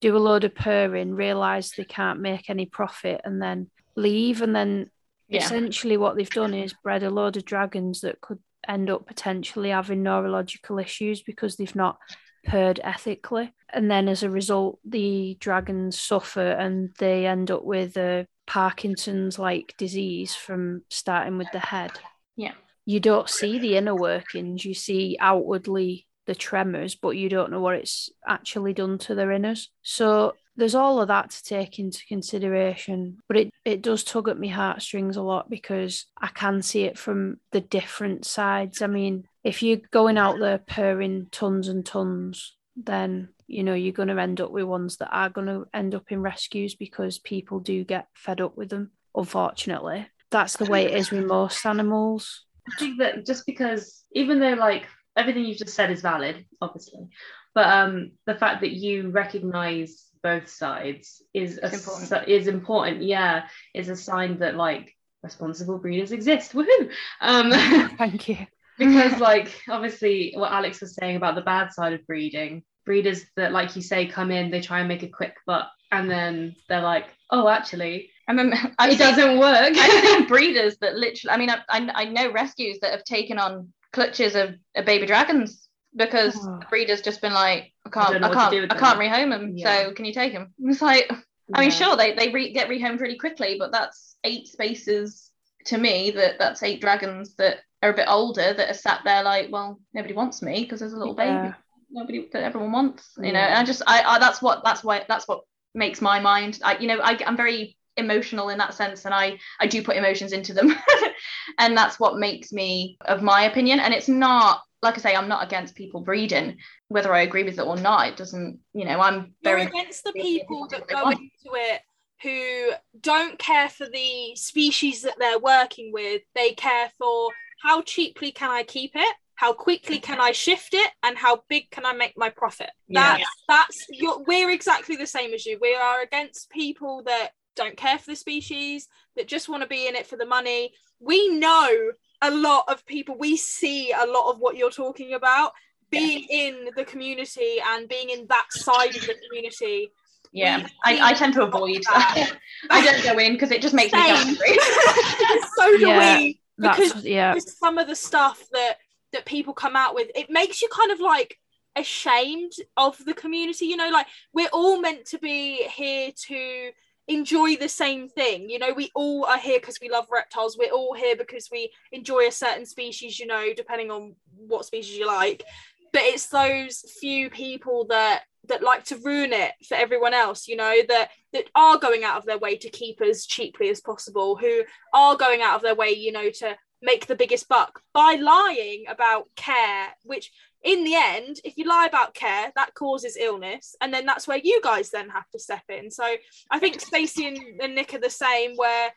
S5: do a load of pairing, realize they can't make any profit, and then leave. And then
S4: Yeah.
S5: essentially, what they've done is bred a load of dragons that could end up potentially having neurological issues because they've not paired ethically. And then as a result, the dragons suffer and they end up with a Parkinson's like disease from starting with the head.
S4: Yeah.
S5: You don't see the inner workings, you see outwardly the tremors, but you don't know what it's actually done to their inners. So there's all of that to take into consideration. But it, it does tug at my heartstrings a lot because I can see it from the different sides. I mean, if you're going out there pairing tons and tons, then you know you're going to end up with ones that are going to end up in rescues because people do get fed up with them unfortunately that's the way it is with most animals
S3: I think that just because even though like everything you've just said is valid, obviously, but um the fact that you recognize both sides is a,
S4: important.
S3: is important. Yeah, is a sign that like responsible breeders exist. Woohoo! Um,
S5: thank you
S3: because like obviously what Alex was saying about the bad side of breeding, breeders that like you say come in, they try and make a quick buck, and then they're like, oh, actually,
S4: I mean, I've
S3: it doesn't work.
S4: I've seen breeders that literally, I mean, I, I, I know rescues that have taken on clutches of, of baby dragons because
S5: Oh.
S4: the breeder's just been like, I
S3: I
S4: can't,
S3: don't
S4: I, can't, I can't rehome them.
S3: Yeah.
S4: So can you take them? It's like, I mean, sure, they, they re- get rehomed really quickly, but that's eight spaces to me that that's eight dragons that are a bit older that are sat there like, well, nobody wants me because there's a little baby nobody that everyone wants you know and i just I, I that's what that's why that's what makes my mind i you know I, i'm very emotional in that sense and i i do put emotions into them and that's what makes me of my opinion and it's not like i say i'm not against people breeding whether i agree with it or not it doesn't you know i'm
S2: You're
S4: very
S2: against the people that go
S4: want.
S2: into it who don't care for the species that they're working with. They care for how cheaply can I keep it, how quickly can I shift it, and how big can I make my profit.
S3: Yeah.
S2: That's that's you're, we're exactly the same as you. We are against people that don't care for the species, that just want to be in it for the money. We know a lot of people. We see a lot of what you're talking about being in the community and being in that side of the community
S4: Yeah, I, I tend to avoid
S2: that.
S4: I don't go in because it just makes me angry.
S2: so do
S5: Yeah.
S2: we. Because
S5: yeah.
S2: some of the stuff that that people come out with it makes you kind of like ashamed of the community you know like we're all meant to be here to enjoy the same thing. You know we all are here because we love reptiles. We're all here because we enjoy a certain species you know depending on what species you like. But it's those few people that that like to ruin it for everyone else you know that that are going out of their way to keep as cheaply as possible who are going out of their way you know to make the biggest buck by lying about care which in the end if you lie about care that causes illness and then that's where you guys then have to step in so i think stacey and, and nick are the same where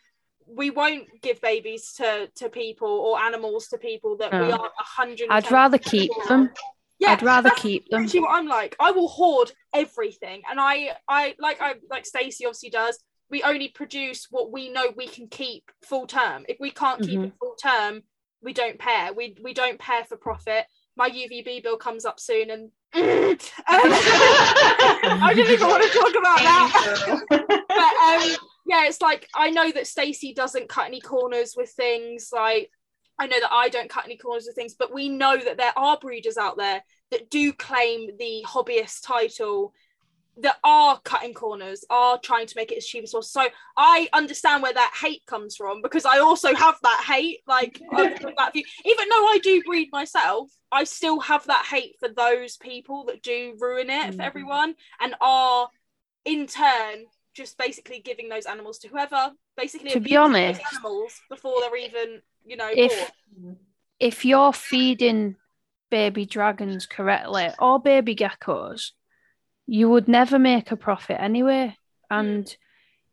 S2: we won't give babies to to people or animals to people that we
S5: No.
S2: are a hundred
S5: I'd rather keep them.
S2: yeah
S5: I'd rather keep them.
S2: what I'm like. I will hoard everything, and I, I like, I like Stacey obviously does. We only produce what we know we can keep full term. If we can't keep mm-hmm. it full term, we don't pair. We we don't pair for profit. My UVB bill comes up soon, and um, I didn't even want to talk about that. but um, yeah, it's like I know that Stacey doesn't cut any corners with things. Like I know that I don't cut any corners with things, but we know that there are breeders out there that do claim the hobbyist title that are cutting corners, are trying to make it as cheap as possible. So I understand where that hate comes from because I also have that hate. Like that view. even though I do breed myself, I still have that hate for those people that do ruin it for
S5: Mhm.
S2: everyone and are in turn just basically giving those animals to whoever basically
S5: To be
S2: abusing those
S5: honest,
S2: animals before they're even you know
S5: if-
S2: born.
S5: if you're feeding baby dragons correctly or baby geckos, you would never make a profit anyway. And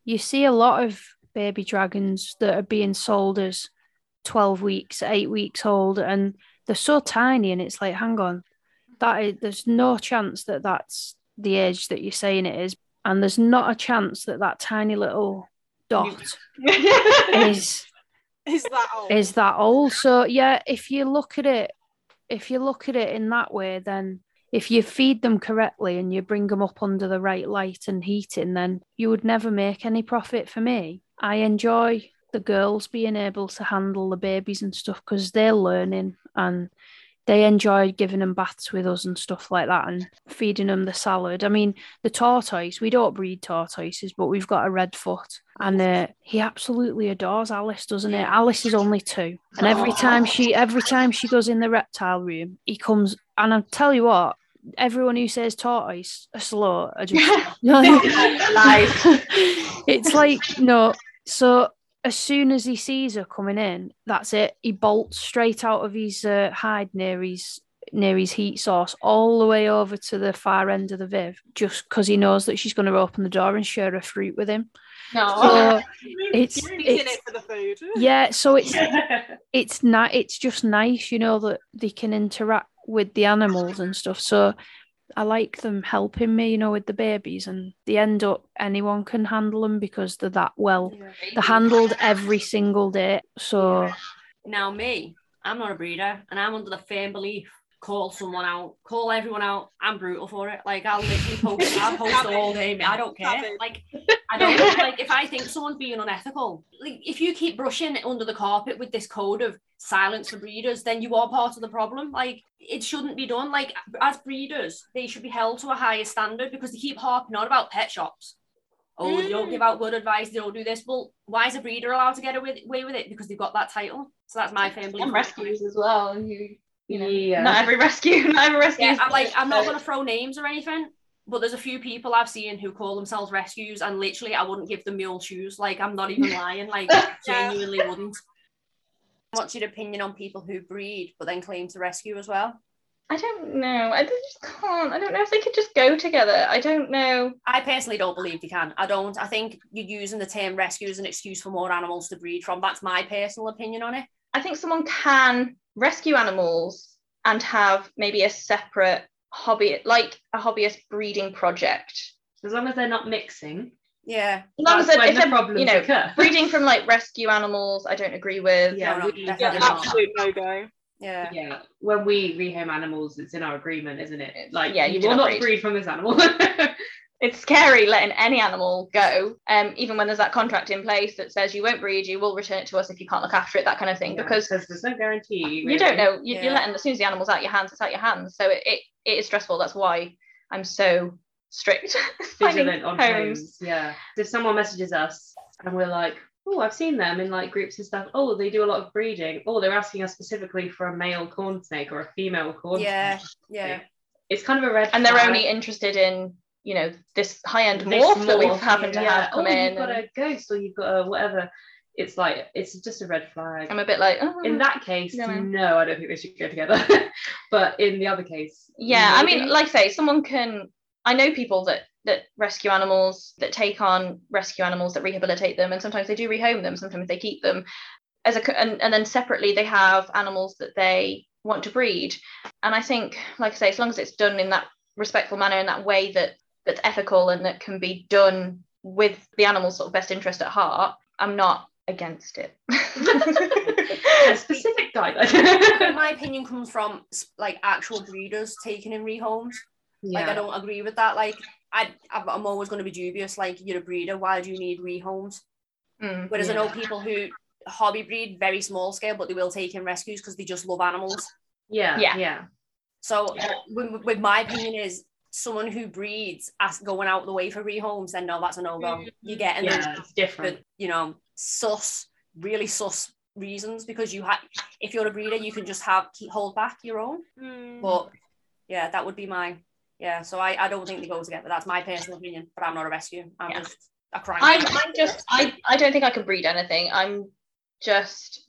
S5: you see a lot of baby dragons that are being sold as 12 weeks, eight weeks old, and they're so tiny. And it's like, hang on, that is, there's no chance that that's the age that you're saying it is. And there's not a chance that that tiny little dot is
S2: is that all
S5: is that old. So yeah, if you look at it, if you look at it in that way, then if you feed them correctly and you bring them up under the right light and heating, then you would never make any profit for me. I enjoy the girls being able to handle the babies and stuff because they're learning and they enjoy giving them baths with us and stuff like that and feeding them the salad. I mean, the tortoise, we don't breed tortoises, but we've got a red foot and uh, he absolutely adores Alice, doesn't he? Alice is only two. And every time she every time she goes in the reptile room, he comes and I tell you what, everyone who says tortoise a slow are just
S4: Lies.
S5: it's like no. So as soon as he sees her coming in, that's it. He bolts straight out of his uh, hide near his near his heat source, all the way over to the far end of the Viv, just because he knows that she's going to open the door and share a fruit with him.
S4: No.
S5: So it's
S2: He's in
S5: it's
S2: it for the food
S5: yeah. So it's it's not it's just nice you know that they can interact with the animals and stuff so i like them helping me you know with the babies and they end up anyone can handle them because they're that well they're handled every single day so
S1: Now, me, I'm not a breeder, and I'm under the firm belief call someone out, call everyone out. I'm brutal for it. Like, I'll literally post, I'll post all day. I don't care. Like, I don't like if I think someone's being unethical. Like, if you keep brushing it under the carpet with this code of silence for breeders, then you are part of the problem. Like, it shouldn't be done. Like, as breeders, they should be held to a higher standard because they keep harping on about pet shops. Oh, they don't give mm. out good advice. They don't do this. Well, why is a breeder allowed to get away with it? Because they've got that title. So that's my family.
S4: and rescues as well. You, you know,
S3: Yeah.
S4: not every rescue, not every rescue.
S1: Yeah, I'm like, I'm not gonna throw names or anything, but there's a few people I've seen who call themselves rescues, and literally, I wouldn't give them mule shoes. Like, I'm not even lying. Like, genuinely wouldn't. What's your opinion on people who breed but then claim to rescue as well?
S4: I don't know. I just can't. I don't know if they could just go together. I don't know.
S1: I personally don't believe they can. I don't. I think you're using the term rescue as an excuse for more animals to breed from. That's my personal opinion on it.
S4: I think someone can rescue animals and have maybe a separate hobby, like a hobbyist breeding project.
S3: As long as they're not mixing,
S1: Yeah.
S4: As long as they're, if
S3: the
S4: they're,
S3: problems
S4: you know,
S3: occur.
S4: breeding from like rescue animals, I don't agree with.
S3: Yeah,
S1: No, no,
S3: we-
S2: yeah absolute no go
S1: Yeah.
S3: yeah, when we rehome animals, it's in our agreement, isn't it? Like,
S4: Yeah,
S3: you
S4: you
S3: will
S4: not
S3: not
S4: breed.
S3: breed from this animal.
S4: it's scary letting any animal go, um, even when there's that contract in place that says you won't breed, you will return it to us if you can't look after it, that kind of thing.
S3: Yeah,
S4: because
S3: there's, there's no guarantee.
S4: you don't know, you,
S1: Yeah.
S4: you're letting as soon as the animal's out your hands, it's out your hands. So it, it, it is stressful. That's why I'm so strict. finding
S3: vigilant on
S4: homes.
S3: homes. Yeah. If someone messages us and we're like, oh, I've seen them in like groups and stuff. Oh, they do a lot of breeding. Oh, they're asking us specifically for a male corn snake or a female corn
S1: Yeah,
S3: snake.
S1: yeah.
S3: It's kind of a red
S4: and they're only interested in, you know, this high-end
S3: This
S4: morph that we've happened to
S3: yeah.
S4: have come
S3: oh,
S4: in.
S3: You've got
S4: and
S3: a ghost or you've got a whatever. It's like it's just a red flag.
S4: I'm a bit like, oh.
S3: in uh-huh. that case,
S4: No.
S3: no, I don't think they should go together. but in the other case,
S4: yeah i mean like I say someone can i know people that that rescue animals that take on rescue animals that rehabilitate them and sometimes they do rehome them sometimes they keep them as a and, and then separately they have animals that they want to breed and i think like i say as long as it's done in that respectful manner in that way that that's ethical and that can be done with the animal's sort of best interest at heart i'm not against it
S3: a specific guideline.
S1: my opinion comes from like actual breeders taking in rehomes. Like I don't agree with that. Like I, I'm I'm always going to be dubious. Like you're a breeder, why do you need rehomes?
S4: Mm.
S1: Whereas I know people who hobby breed very small scale, but they will take in rescues because they just love animals.
S3: yeah,
S4: Yeah.
S3: yeah,
S1: So with, with my opinion is someone who breeds as going out the way for rehomes, then no, that's a no go. You get in
S3: yeah. It's different.
S1: for you know sus, really sus reasons because you have if you're a breeder, you can just have keep hold back your own.
S2: Mm.
S1: But yeah, that would be my yeah. So I, I don't think they go together. That's my personal opinion. But I'm not a rescue. I'm
S4: Yeah.
S1: just a crime.
S4: I'm, I'm just I, I don't think I can breed anything. I'm just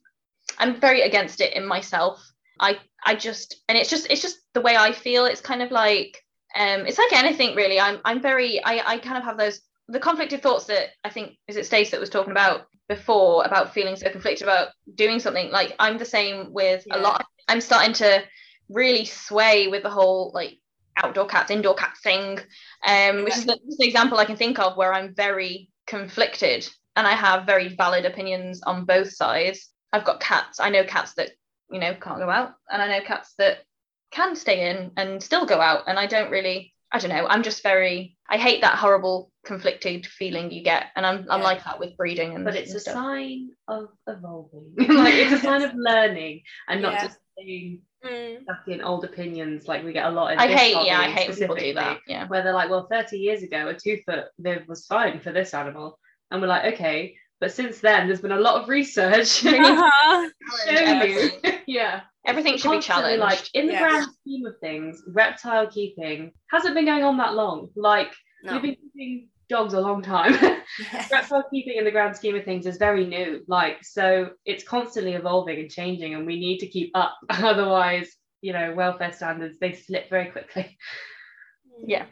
S4: I'm very against it in myself. I I just and it's just it's just the way I feel. It's kind of like um it's like anything really. I'm I'm very I, I kind of have those the conflicted thoughts that I think is it Stace that was talking about before about feeling so conflicted about doing something. Like I'm the same with a
S1: Yeah.
S4: lot. I'm starting to really sway with the whole like outdoor cats, indoor cats thing um, which is the, just an example I can think of where I'm very conflicted and I have very valid opinions on both sides. I've got cats. I know cats that you know can't go out, and I know cats that can stay in and still go out. And I don't really, I don't know. I'm just very. I hate that horrible conflicted feeling you get, and I'm I'm like that with breeding and.
S3: but it's
S4: and
S3: a
S4: stuff.
S3: sign of evolving. like it's a sign of learning and not
S1: Yeah.
S3: just being
S2: Mm.
S3: stuck in old opinions like we get a lot in
S4: I hate. Yeah, I hate when people do that. Yeah.
S3: Where they're like, well, 30 years ago, a two foot viv was fine for this animal. And we're like, okay, but since then, there's been a lot of research.
S4: We need to
S2: Uh-huh.
S3: show you. yeah.
S4: Everything should be
S3: Constantly,
S4: challenged.
S3: Like in the
S1: Yeah.
S3: grand scheme of things, reptile keeping hasn't been going on that long. Like
S1: no.
S3: we've been keeping dogs a long time. reptile keeping in the grand scheme of things is very new. Like so, it's constantly evolving and changing, and we need to keep up. Otherwise, you know, welfare standards they slip very quickly.
S4: Yeah.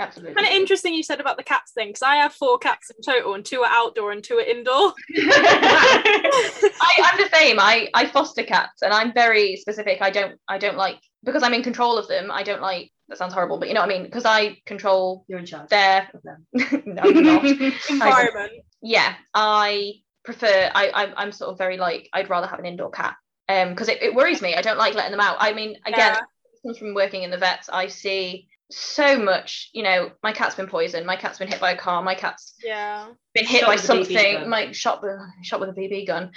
S4: Absolutely.
S2: Kind of interesting you said about the cats thing because I have four cats in total and two are outdoor and two are indoor.
S4: I, I'm the same. I, I foster cats and I'm very specific. I don't I don't like because I'm in control of them. I don't like that sounds horrible, but you know what I mean. Because I control
S3: You're in charge
S4: their
S3: of them.
S4: no, you're not.
S2: Environment.
S4: yeah. I prefer. I I'm, I'm sort of very like I'd rather have an indoor cat. Um, because it, it worries me. I don't like letting them out. I mean, again,
S2: Yeah.
S4: this comes from working in the vets. I see so much. You know, my cat's been poisoned. My cat's been hit by a car. My cat's
S2: Yeah.
S4: been hit
S3: Shot
S4: by
S3: with a BB
S4: something,
S3: gun.
S4: like shot with shot with a BB gun.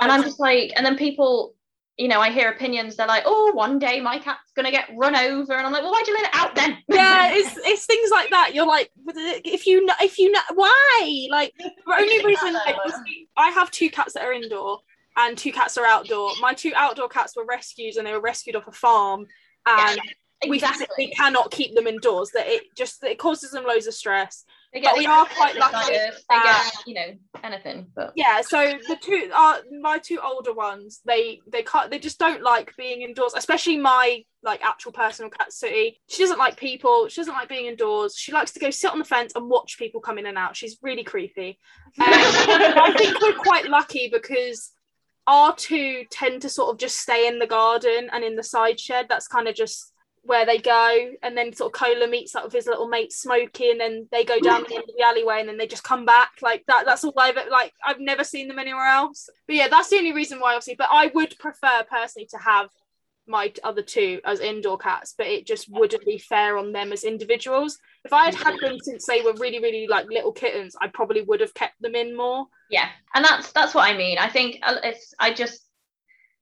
S4: And I'm just like, and then people, you know, I hear opinions. They're like, oh, one day my cat's gonna get run over, and I'm like, well, why'd you let it out then?
S2: Yeah, it's it's things like that. You're like, if you know, if you know, why? Like the only reason like, uh, I have two cats that are indoor and two cats are outdoor. My two outdoor cats were rescues and they were rescued off a farm, and we
S4: exactly.
S2: physically cannot keep them indoors. That it just it causes them loads of stress.
S4: They
S2: but we are quite lucky
S4: They
S2: that-
S4: get, you know, anything. But
S2: Yeah, so the two are my two older ones. They they can't they just don't like being indoors, especially my like actual personal cat City. She doesn't like people. She doesn't like being indoors. She likes to go sit on the fence and watch people come in and out. She's really creepy. Um, I think we're quite lucky because our two tend to sort of just stay in the garden and in the side shed. That's kind of just where they go. And then sort of Cola meets up with his little mate Smokey, and then they go down the end of the alleyway, and then they just come back. Like that. That's all I've like. I've never seen them anywhere else. But yeah, that's the only reason why, obviously. But I would prefer personally to have my other two as indoor cats, but it just wouldn't be fair on them as individuals. If I had had them since they were really, really like little kittens, I probably would have kept them in more.
S4: yeah and that's that's what i mean i think uh, it's i just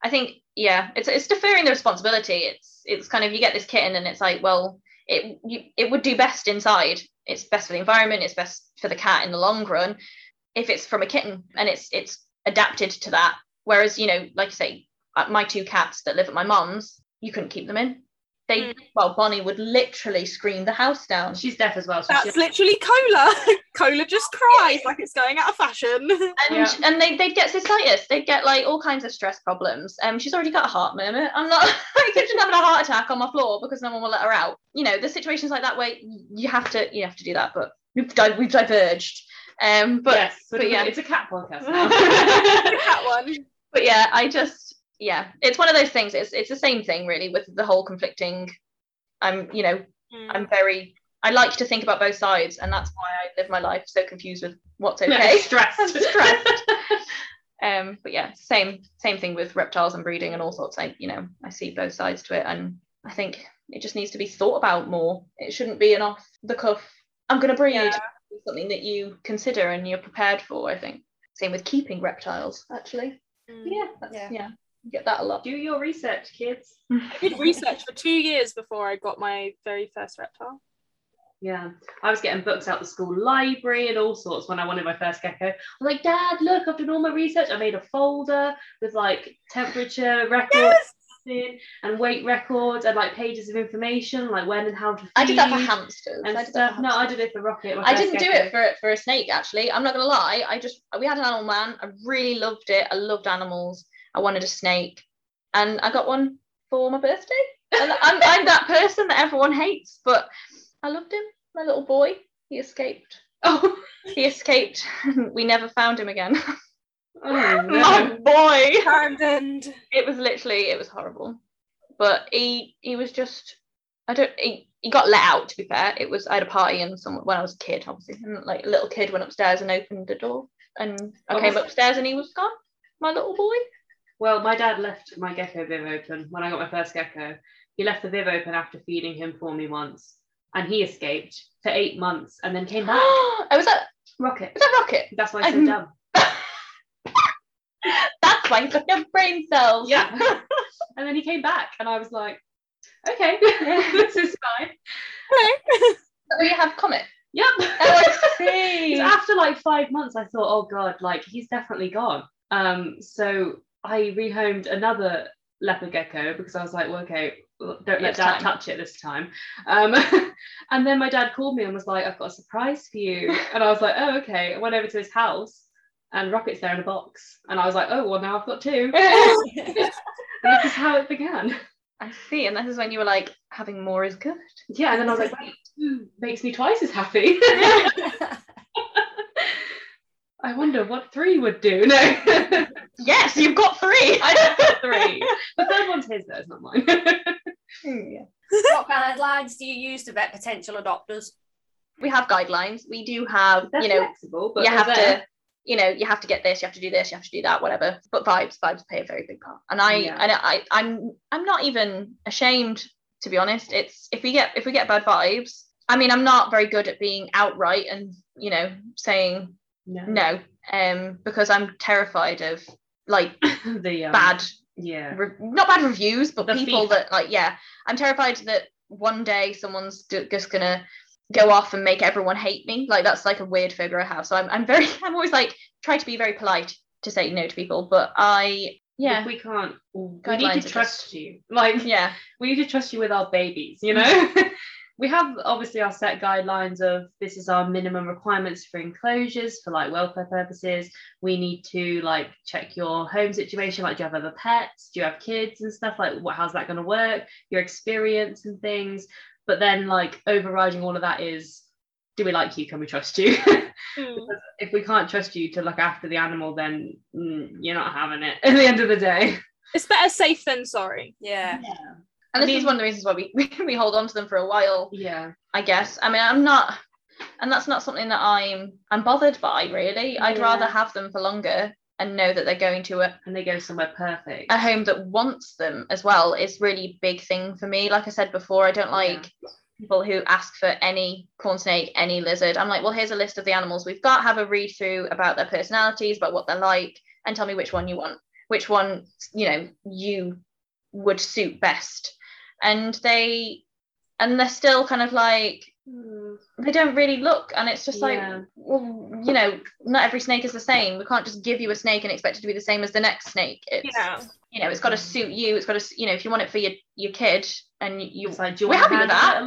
S4: i think yeah it's it's deferring the responsibility. It's it's kind of you get this kitten and it's like well it you, it would do best inside. It's best for the environment it's best for the cat in the long run if it's from a kitten and it's it's adapted to that. Whereas you know like you say uh, my two cats that live at my mom's you couldn't keep them in they
S2: Mm.
S4: well bonnie would literally scream the house down
S3: She's deaf as well. So
S2: That's
S3: she,
S2: literally Cola. Cola just cries like it's going out of fashion.
S4: and
S3: Yeah.
S4: and they they'd get cystitis they'd get like all kinds of stress problems um she's already got a heart murmur i'm not like she's having a heart attack on my floor because no one will let her out you know the situations like that where you have to you have to do that but we've di- we've diverged um but
S3: yes, but,
S4: but yeah.
S3: it's a cat podcast now.
S2: that one.
S4: but yeah i just yeah it's one of those things it's it's the same thing really with the whole conflicting i'm you know
S2: Mm.
S4: i'm very i like to think about both sides and that's why i live my life so confused with what's okay
S3: stressed.
S4: Stressed. um but yeah same same thing with reptiles and breeding and all sorts i you know i see both sides to it and i think it just needs to be thought about more it shouldn't be an off the cuff i'm going to breed
S2: Yeah.
S4: Something that you consider and you're prepared for i think same with keeping reptiles actually
S2: Mm.
S4: yeah that's,
S1: Yeah.
S4: yeah get that a lot
S3: Do your research, kids.
S2: I did research for two years before I got my very first reptile.
S3: Yeah, I was getting books out the school library and all sorts when I wanted my first gecko. I was like, Dad, look, I've done all my research. I made a folder with like temperature records in and weight records and like pages of information, like when and how to feed
S4: i did that for hamsters
S3: and
S4: I did
S3: stuff.
S4: for
S3: No, I did it for Rocket.
S4: I didn't do it for for a snake actually. I'm not gonna lie. I just we had an animal man. I really loved it. I loved animals. I wanted a snake, and I got one for my birthday. And I'm I'm that person that everyone hates, but I loved him. My little boy. He escaped.
S3: Oh,
S4: He escaped. we never found him again.
S3: oh
S4: my boy.
S2: Abandoned.
S4: It was literally it was horrible. But he he was just I don't he, he got let out to be fair. It was I had a party and someone when I was a kid, obviously. And like a little kid went upstairs and opened the door and I
S3: What
S4: came upstairs and he was gone. My little boy.
S3: Well, my dad left my gecko viv open when I got my first gecko. He left the viv open after feeding him for me once, and he escaped for eight months and then came back.
S4: oh, was that
S3: Rocket.
S4: was that Rocket?
S3: That's why so
S4: Um,
S3: dumb.
S4: That's why he's got no brain cells.
S3: Yeah. and then he came back, and I was like, okay, this is fine.
S2: Hello.
S4: Oh, you have Comet.
S3: Yep.
S4: Oh, I see.
S3: So after like five months, I thought, oh god, like he's definitely gone. Um, so I rehomed another leopard gecko because I was like, well, okay, don't let dad
S4: time.
S3: touch it this time. Um, and then my dad called me and was like, I've got a surprise for you. And I was like, oh, okay. I went over to his house and Rocket's there in a box. And I was like, oh, well, now I've got two. And this is how it began.
S4: I see. And this is when you were like, having more is good.
S3: Yeah. And then I was like, wait, makes me twice as happy. I wonder what three would do. No.
S4: Yes, you've got three.
S3: I've got three. The third one's his though, it's not mine.
S4: yeah.
S1: what guidelines do you use to vet potential adopters?
S4: We have guidelines. We do have,
S3: They're
S4: you know,
S3: flexible, but
S4: you have
S3: there.
S4: to you know you have to get this you have to do this you have to do that whatever but vibes vibes play a very big part and i
S3: Yeah.
S4: and i i'm i'm not even ashamed to be honest it's if we get if we get bad vibes i mean i'm not very good at being outright and you know saying
S3: no.
S4: no um because i'm terrified of like
S3: the um,
S4: bad
S3: Yeah.
S4: re- not bad reviews but
S3: The
S4: people that like yeah i'm terrified that one day someone's just gonna go off and make everyone hate me like that's like a weird figure i have so i'm, I'm very i'm always like try to be very polite to say no to people but i yeah
S3: If we can't, we need to
S4: just-
S3: trust you. Like
S4: yeah
S3: we need to trust you with our babies. You know. we have obviously our set guidelines of this is our minimum requirements for enclosures for like welfare purposes. We need to like check your home situation. Like, do you have other pets? Do you have kids and stuff? Like, what? How's that going to work? Your experience and things. But then, like, overriding all of that is, do we like you? Can we trust you?
S2: Mm.
S3: if we can't trust you to look after the animal, then mm, you're not having it at the end of the day.
S2: It's better safe than sorry.
S1: Yeah.
S4: And this
S3: I
S4: is one of the reasons why we, we hold on to them for a while
S3: Yeah.
S4: i guess i mean i'm not and that's not something that i'm i'm bothered by really i'd
S3: Yeah.
S4: rather have them for longer and know that they're going to a,
S3: and they go somewhere perfect.
S4: a home that wants them as well is really big thing for me. Like I said before, I don't like people who ask for any corn snake, any lizard. I'm like, well, here's a list of the animals we've got. Have a read through about their personalities, about what they're like, and tell me which one you want, which one you know you would suit best. And they, and they're still kind of like
S3: Hmm.
S4: they don't really look, and it's just like, well, you know, not every snake is the same. We can't just give you a snake and expect it to be the same as the next snake. It's,
S2: Yeah.
S4: you know, it's got to suit you. It's got to, you know, if you want it for your your kid, and you,
S3: It's like, you
S4: we're happy with that.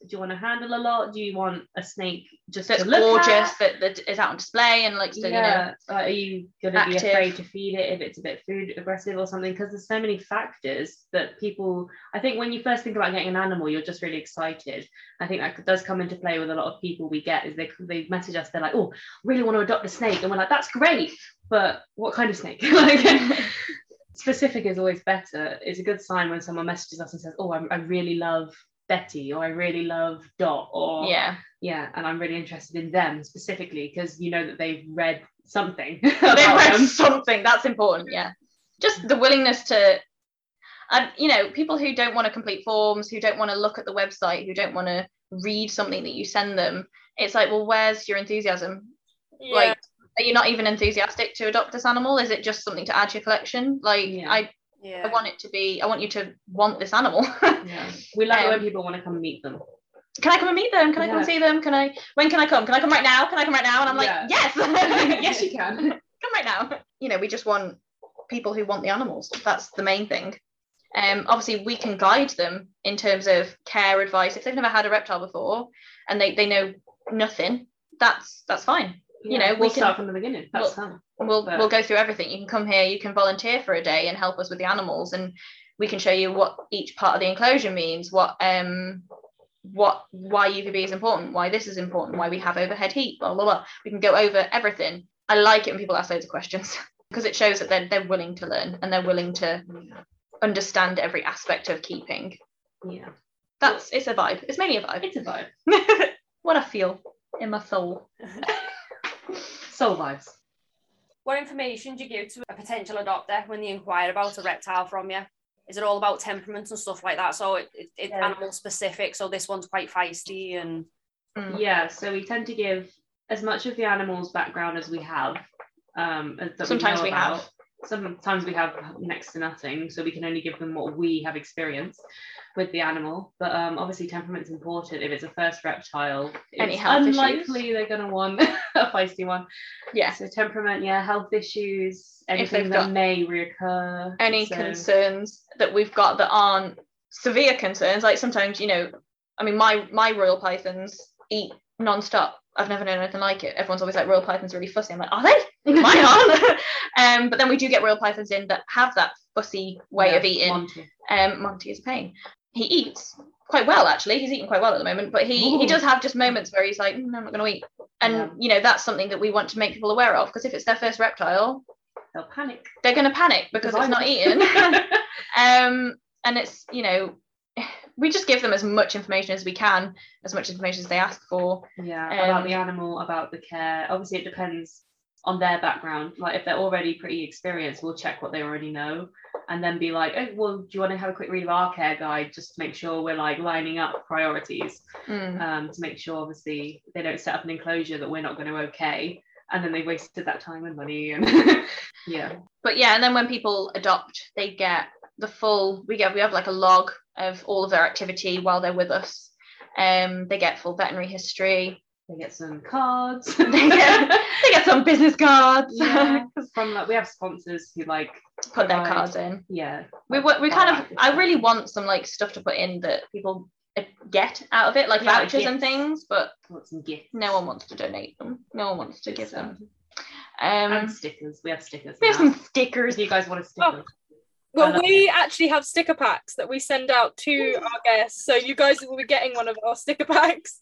S3: It a lot? Do you want to handle a lot? Do you want a snake just
S4: that's
S3: to look
S4: gorgeous,
S3: at?
S4: that, that is out on display and likes to, you know,
S3: yeah. Are you gonna be afraid to feed it if it's a bit food aggressive or something? Because there's so many factors that people. I think when you first think about getting an animal, you're just really excited. I think that does come into play with a lot of people we get. Is they they message us, they're like, "Oh, really want to adopt a snake," and we're like, "That's great, but what kind of snake?" like, specific is always better. It's a good sign when someone messages us and says, "Oh, I, I really love." Betty, or I really love Dot, or
S4: yeah,
S3: yeah, and I'm really interested in them specifically because you know that they've read something.
S4: they
S3: about
S4: read
S3: them.
S4: something. That's important. Yeah, just the willingness to, and you know, people who don't want to complete forms, who don't want to look at the website, who don't want to read something that you send them. It's like, well, where's your enthusiasm?
S2: Yeah.
S4: Like, are you not even enthusiastic to adopt this animal? Is it just something to add to your collection? Like,
S3: Yeah.
S4: I,
S1: Yeah.
S4: I want it to be. I want you to want this animal.
S3: Yeah. We like it when
S4: Um,
S3: people want to come meet them.
S4: can I come and meet them? Can I come see them? Can I? When can I come? Can I come right now? Can I come right now? And I'm like,
S3: Yeah.
S4: yes,
S3: yes, you can.
S4: come right now. You know, we just want people who want the animals. That's the main thing. Um, obviously, we can guide them in terms of care advice. If they've never had a reptile before and they, they know nothing, that's that's fine. You know, we
S3: we'll
S4: can-
S3: start from the beginning. That's
S4: we'll-
S3: fun.
S4: We'll
S3: But-
S4: we'll go through everything. You can come here. You can volunteer for a day and help us with the animals, and we can show you what each part of the enclosure means. What um what why UVB is important, why this is important, why we have overhead heat, blah blah blah. We can go over everything. I like it when people ask loads of questions because it shows that they're they're willing to learn and they're willing to understand every aspect of keeping.
S3: Yeah,
S4: That's it's a vibe. It's mainly a vibe.
S3: it's a vibe.
S4: what I feel in my soul.
S3: Soul vibes.
S1: What information do you give to a potential adopter when they inquire about a reptile from you? Is it all about temperaments and stuff like that? So it, it, it's
S3: Yeah.
S1: animal specific. So this one's quite feisty and
S4: Mm.
S3: Yeah, so we tend to give as much of the animal's background as we have. Um, as- that
S4: Sometimes
S3: know
S4: we have.
S3: Sometimes we have next to nothing, so we can only give them what we have experienced with the animal. But um, obviously, temperament's important. If it's a first reptile,
S4: Any
S3: it's
S4: health
S3: unlikely they're going to want a feisty one.
S4: Yeah.
S3: So temperament, yeah, health issues, anything that may reoccur.
S4: any
S3: so-
S4: concerns that we've got that aren't severe concerns like sometimes you know i mean my my royal pythons eat non-stop. I've never known anything like it. Everyone's always like royal pythons are really fussy. I'm like are they? Mine aren't um but then we do get royal pythons in that have that fussy way
S3: Yeah,
S4: of eating.
S3: Monty.
S4: um monty is a pain. He eats quite well actually. He's eating quite well at the moment but he he does have just moments where he's like "Mm, i'm not going to eat. And
S3: Yeah.
S4: you know that's something that we want to make people aware of because if it's their first reptile
S3: They'll panic.
S4: they're going to panic because it's not eaten. um and it's you know we just give them as much information as we can as much information as they ask for
S3: Yeah,
S4: Um,
S3: about the animal, about the care. Obviously, it depends on their background. Like if they're already pretty experienced, we'll check what they already know, and then be like, oh, well, do you want to have a quick read of our care guide just to make sure we're like lining up priorities,
S4: Mm.
S3: um, to make sure obviously they don't set up an enclosure that we're not going to okay, and then they wasted that time and money and yeah,
S4: but yeah and then when people adopt they get the full we get we have like a log of all of their activity while they're with us. Um they get full veterinary history.
S3: They get some cards.
S4: they get they get some business cards.
S3: Yeah, from like we have sponsors who like
S4: put their cards in.
S3: Yeah.
S4: We we kind of I really want some like stuff to put in that people uh, get out of it like
S3: Yeah, like
S4: vouchers and things but no one wants to donate them. No one wants to give them.
S3: And
S4: um
S3: stickers. We have stickers.
S4: we have some stickers.
S3: If you guys want a sticker,
S2: Well,
S3: love
S2: we actually have sticker packs that we send out to our guests. So you guys will be getting one of our sticker packs.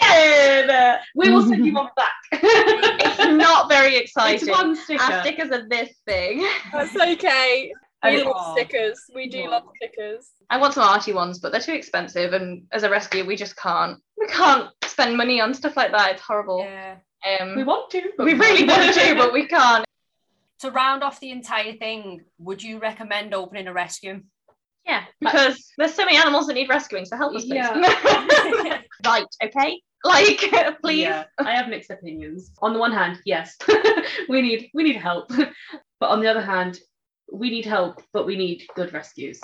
S4: yeah
S3: we will send you one back.
S4: it's not very
S3: it's
S4: exciting
S3: one sticker.
S4: our stickers are this thing.
S2: That's okay. We
S3: it-
S2: love stickers. We do
S3: Aw.
S2: love stickers.
S4: I want some arty ones, but they're too expensive, and as a rescue, we just can't. We can't spend money on stuff like that. It's horrible.
S1: yeah.
S4: Um,
S3: We
S4: we,
S3: want to, but
S4: really want to, but we can't.
S1: To round off the entire thing, would you recommend opening a rescue?
S4: Yeah, because there's so many animals that need rescuing, so help us, please.
S3: Yeah.
S4: right, okay? Like, please.
S3: Yeah, I have mixed opinions. On the one hand, yes, we need we need help, but on the other hand, we need help, but we need good rescues,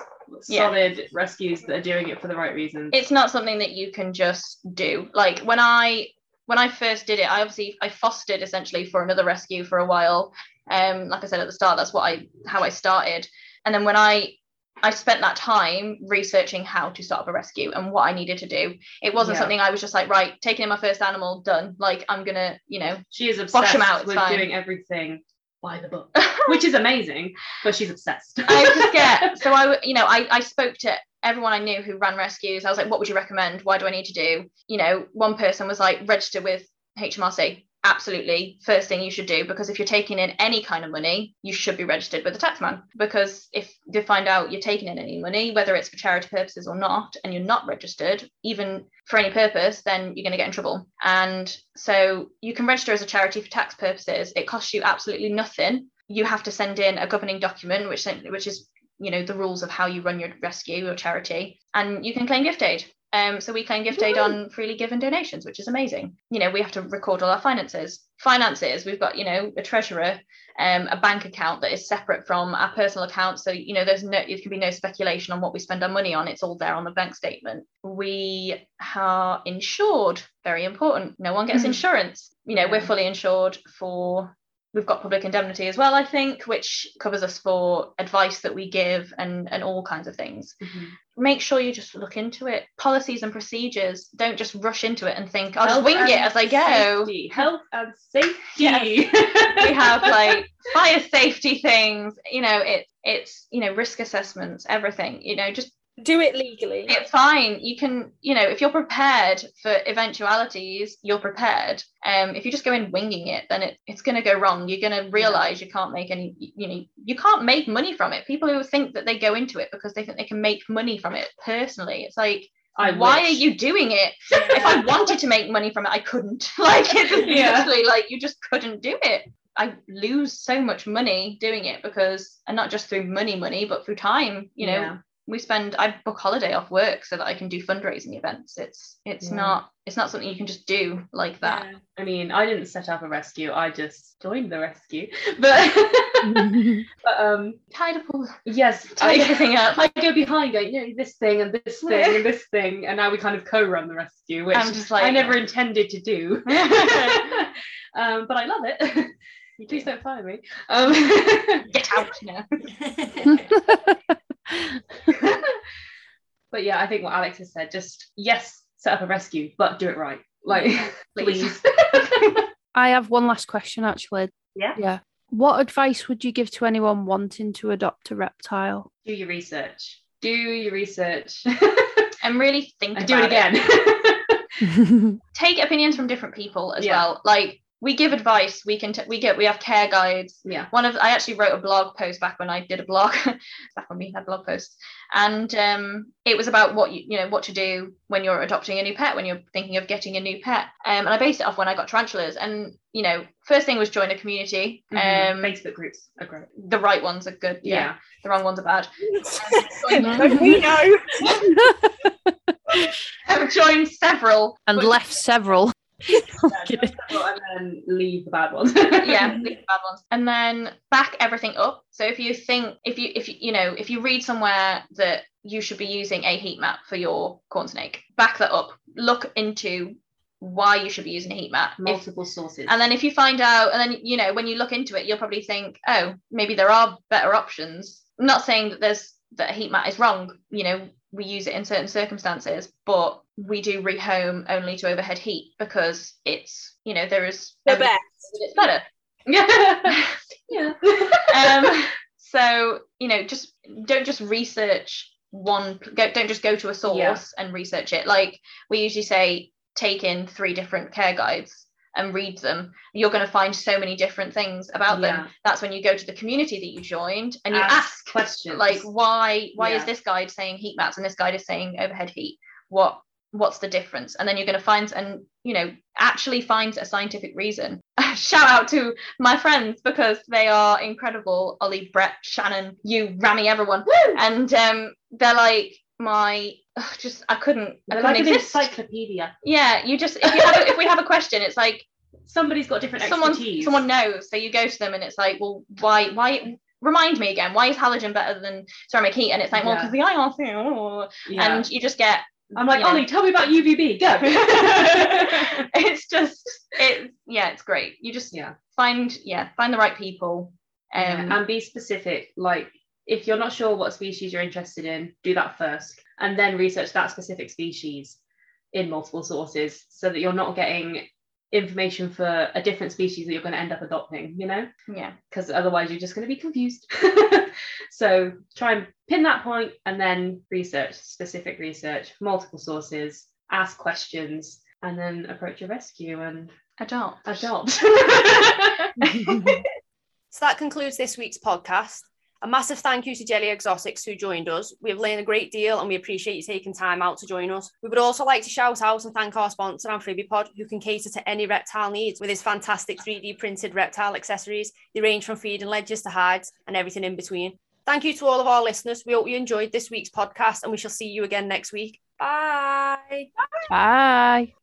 S4: Yeah.
S3: solid rescues that are doing it for the right reasons.
S4: It's not something that you can just do. Like when I when I first did it, I obviously I fostered essentially for another rescue for a while. Um, like I said at the start, that's what I how I started. And then when I I spent that time researching how to start up a rescue and what I needed to do. It wasn't
S3: Yeah.
S4: something I was just like, right, taking in my first animal, done. Like I'm gonna, you know,
S3: she is obsessed
S4: 'em out,
S3: with
S4: fine.
S3: doing everything by the book, which is amazing, but she's obsessed.
S4: I just get so I, you know I, I spoke to everyone I knew who ran rescues. I was like, what would you recommend? Why do I need to do? You know, one person was like, register with HMRC. Absolutely, first thing you should do because if you're taking in any kind of money, you should be registered with the taxman. Because if they find out you're taking in any money, whether it's for charity purposes or not, and you're not registered, even for any purpose, then you're going to get in trouble. And so you can register as a charity for tax purposes. It costs you absolutely nothing you have to send in a governing document which which is you know the rules of how you run your rescue or charity and you can claim gift aid um, so we claim gift aid on freely given donations which is amazing. You know we have to record all our finances. Finances we've got you know a treasurer um, a bank account that is separate from our personal account. So you know there's no it can be no speculation on what we spend our money on. It's all there on the bank statement. We are insured. Very important. No one gets
S3: Mhm.
S4: insurance. You know we're fully insured for we've got public indemnity as well i think which covers us for advice that we give and and all kinds of things.
S3: Mhm.
S4: Make sure you just look into it policies and procedures don't just rush into it and think i'll just wing it as i go
S3: safety. Health and safety.
S4: Yes. we have like fire safety things you know it it's you know risk assessments everything you know just
S2: Do it legally.
S4: it's fine you can you know if you're prepared for eventualities you're prepared um if you just go in winging it then it, it's going to go wrong you're going to realize you can't make any you know you can't make money from it people who think that they go into it because they think they can make money from it personally it's like
S3: I
S4: why
S3: wish.
S4: are you doing it if I wanted to make money from it, I couldn't. Like it's
S3: Yeah.
S4: literally like you just couldn't do it. I lose so much money doing it because, and not just through money, money, but through time. You know,
S3: Yeah.
S4: We spend. I book holiday off work so that I can do fundraising events. It's it's
S3: Yeah.
S4: not it's not something you can just do like that.
S1: Yeah.
S3: I mean, I didn't set up a rescue. I just joined the rescue. But, but um,
S4: Tied up all,
S3: yes,
S4: tied
S3: I,
S4: everything up.
S3: I go behind, going, you know, this thing and this thing and this thing, and now we kind of co-run the rescue, which
S4: I'm just like-
S3: I never intended to do. um, but I love it. Please don't fire me. Um,
S4: Get out now.
S3: but yeah, I think what Alex has said, just yes, set up a rescue, but do it right. Like,
S4: Please.
S5: I have one last question actually.
S3: Yeah?
S5: Yeah. What advice would you give to anyone wanting to adopt a reptile?
S3: do your research. Do your research.
S4: and really think
S3: and do it again.
S4: take opinions from different people as
S3: Yeah.
S4: well. Like we give advice, we can t- we get we have care guides.
S3: yeah.
S4: One of I actually wrote a blog post back when I did a blog, back when we had blog posts, and um, it was about what you you know what to do when you're adopting a new pet, when you're thinking of getting a new pet. Um, and I based it off when I got tarantulas, and you know first thing was join a community.
S3: Mhm.
S4: Um,
S3: Facebook groups are great.
S4: the right ones are good. Yeah,
S3: Yeah.
S4: the wrong ones are bad.
S2: We know?
S4: I've joined several
S5: and left several.
S3: and then leave the bad ones.
S4: yeah leave the bad ones. And then back everything up. So if you think if you if you you know if you read somewhere that you should be using a heat mat for your corn snake back that up. Look into why you should be using a heat mat. If-
S3: Multiple sources.
S4: and then if you find out and then you know when you look into it you'll probably think oh maybe there are better options. I'm not saying that there's that a heat mat is wrong you know we use it in certain circumstances but we do rehome only to overhead heat because it's you know there is
S2: The best.
S4: it's better
S3: yeah. yeah.
S4: um, so you know just don't just research one go, don't just go to a source
S3: Yeah.
S4: and research it like we usually say take in three different care guides and read them you're going to find so many different things about them that's when you go to the community that you joined and you
S3: Ask
S4: ask
S3: questions.
S4: like why why is this guide saying heat mats and this guide is saying overhead heat what what's the difference and then you're going to find and you know actually find a scientific reason shout out to my friends because they are incredible. Ollie, Brett, Shannon, you, Rami, everyone, and um, they're like my. ugh, just I couldn't. I couldn't
S3: like an
S4: exist.
S3: encyclopedia.
S4: Yeah, you just if you have a, if we have a question, it's like
S3: Somebody's got different
S4: someone
S3: expertise.
S4: someone knows. So you go to them and it's like, well, why why remind me again? Why is halogen better than ceramic heat? And it's like, well,
S3: Yeah.
S4: because the IRC, oh.
S3: Yeah.
S4: and you just get
S3: I'm like,
S4: you know.
S3: Ollie, tell me about UVB. Go.
S4: it's just it yeah, it's great. You just
S3: Yeah.
S4: find yeah, find the right people. Um
S3: Yeah, and be specific. Like, if you're not sure what species you're interested in, do that first, and then research that specific species in multiple sources, so that you're not getting information for a different species that you're going to end up adopting. You know,
S4: yeah.
S3: because otherwise you're just going to be confused. so try and pin that point, and then research specific research, multiple sources, ask questions, and then approach a rescue and
S4: Adopt.
S3: adopt.
S1: So that concludes this week's podcast. A massive thank you to Jelly Exotics who joined us. We have learned a great deal and we appreciate you taking time out to join us. We would also like to shout out and thank our sponsor, Amphibipod, who can cater to any reptile needs with his fantastic 3D printed reptile accessories. They range from feeding ledges to hides and everything in between. Thank you to all of our listeners. We hope you enjoyed this week's podcast and we shall see you again next week. Bye.
S5: Bye.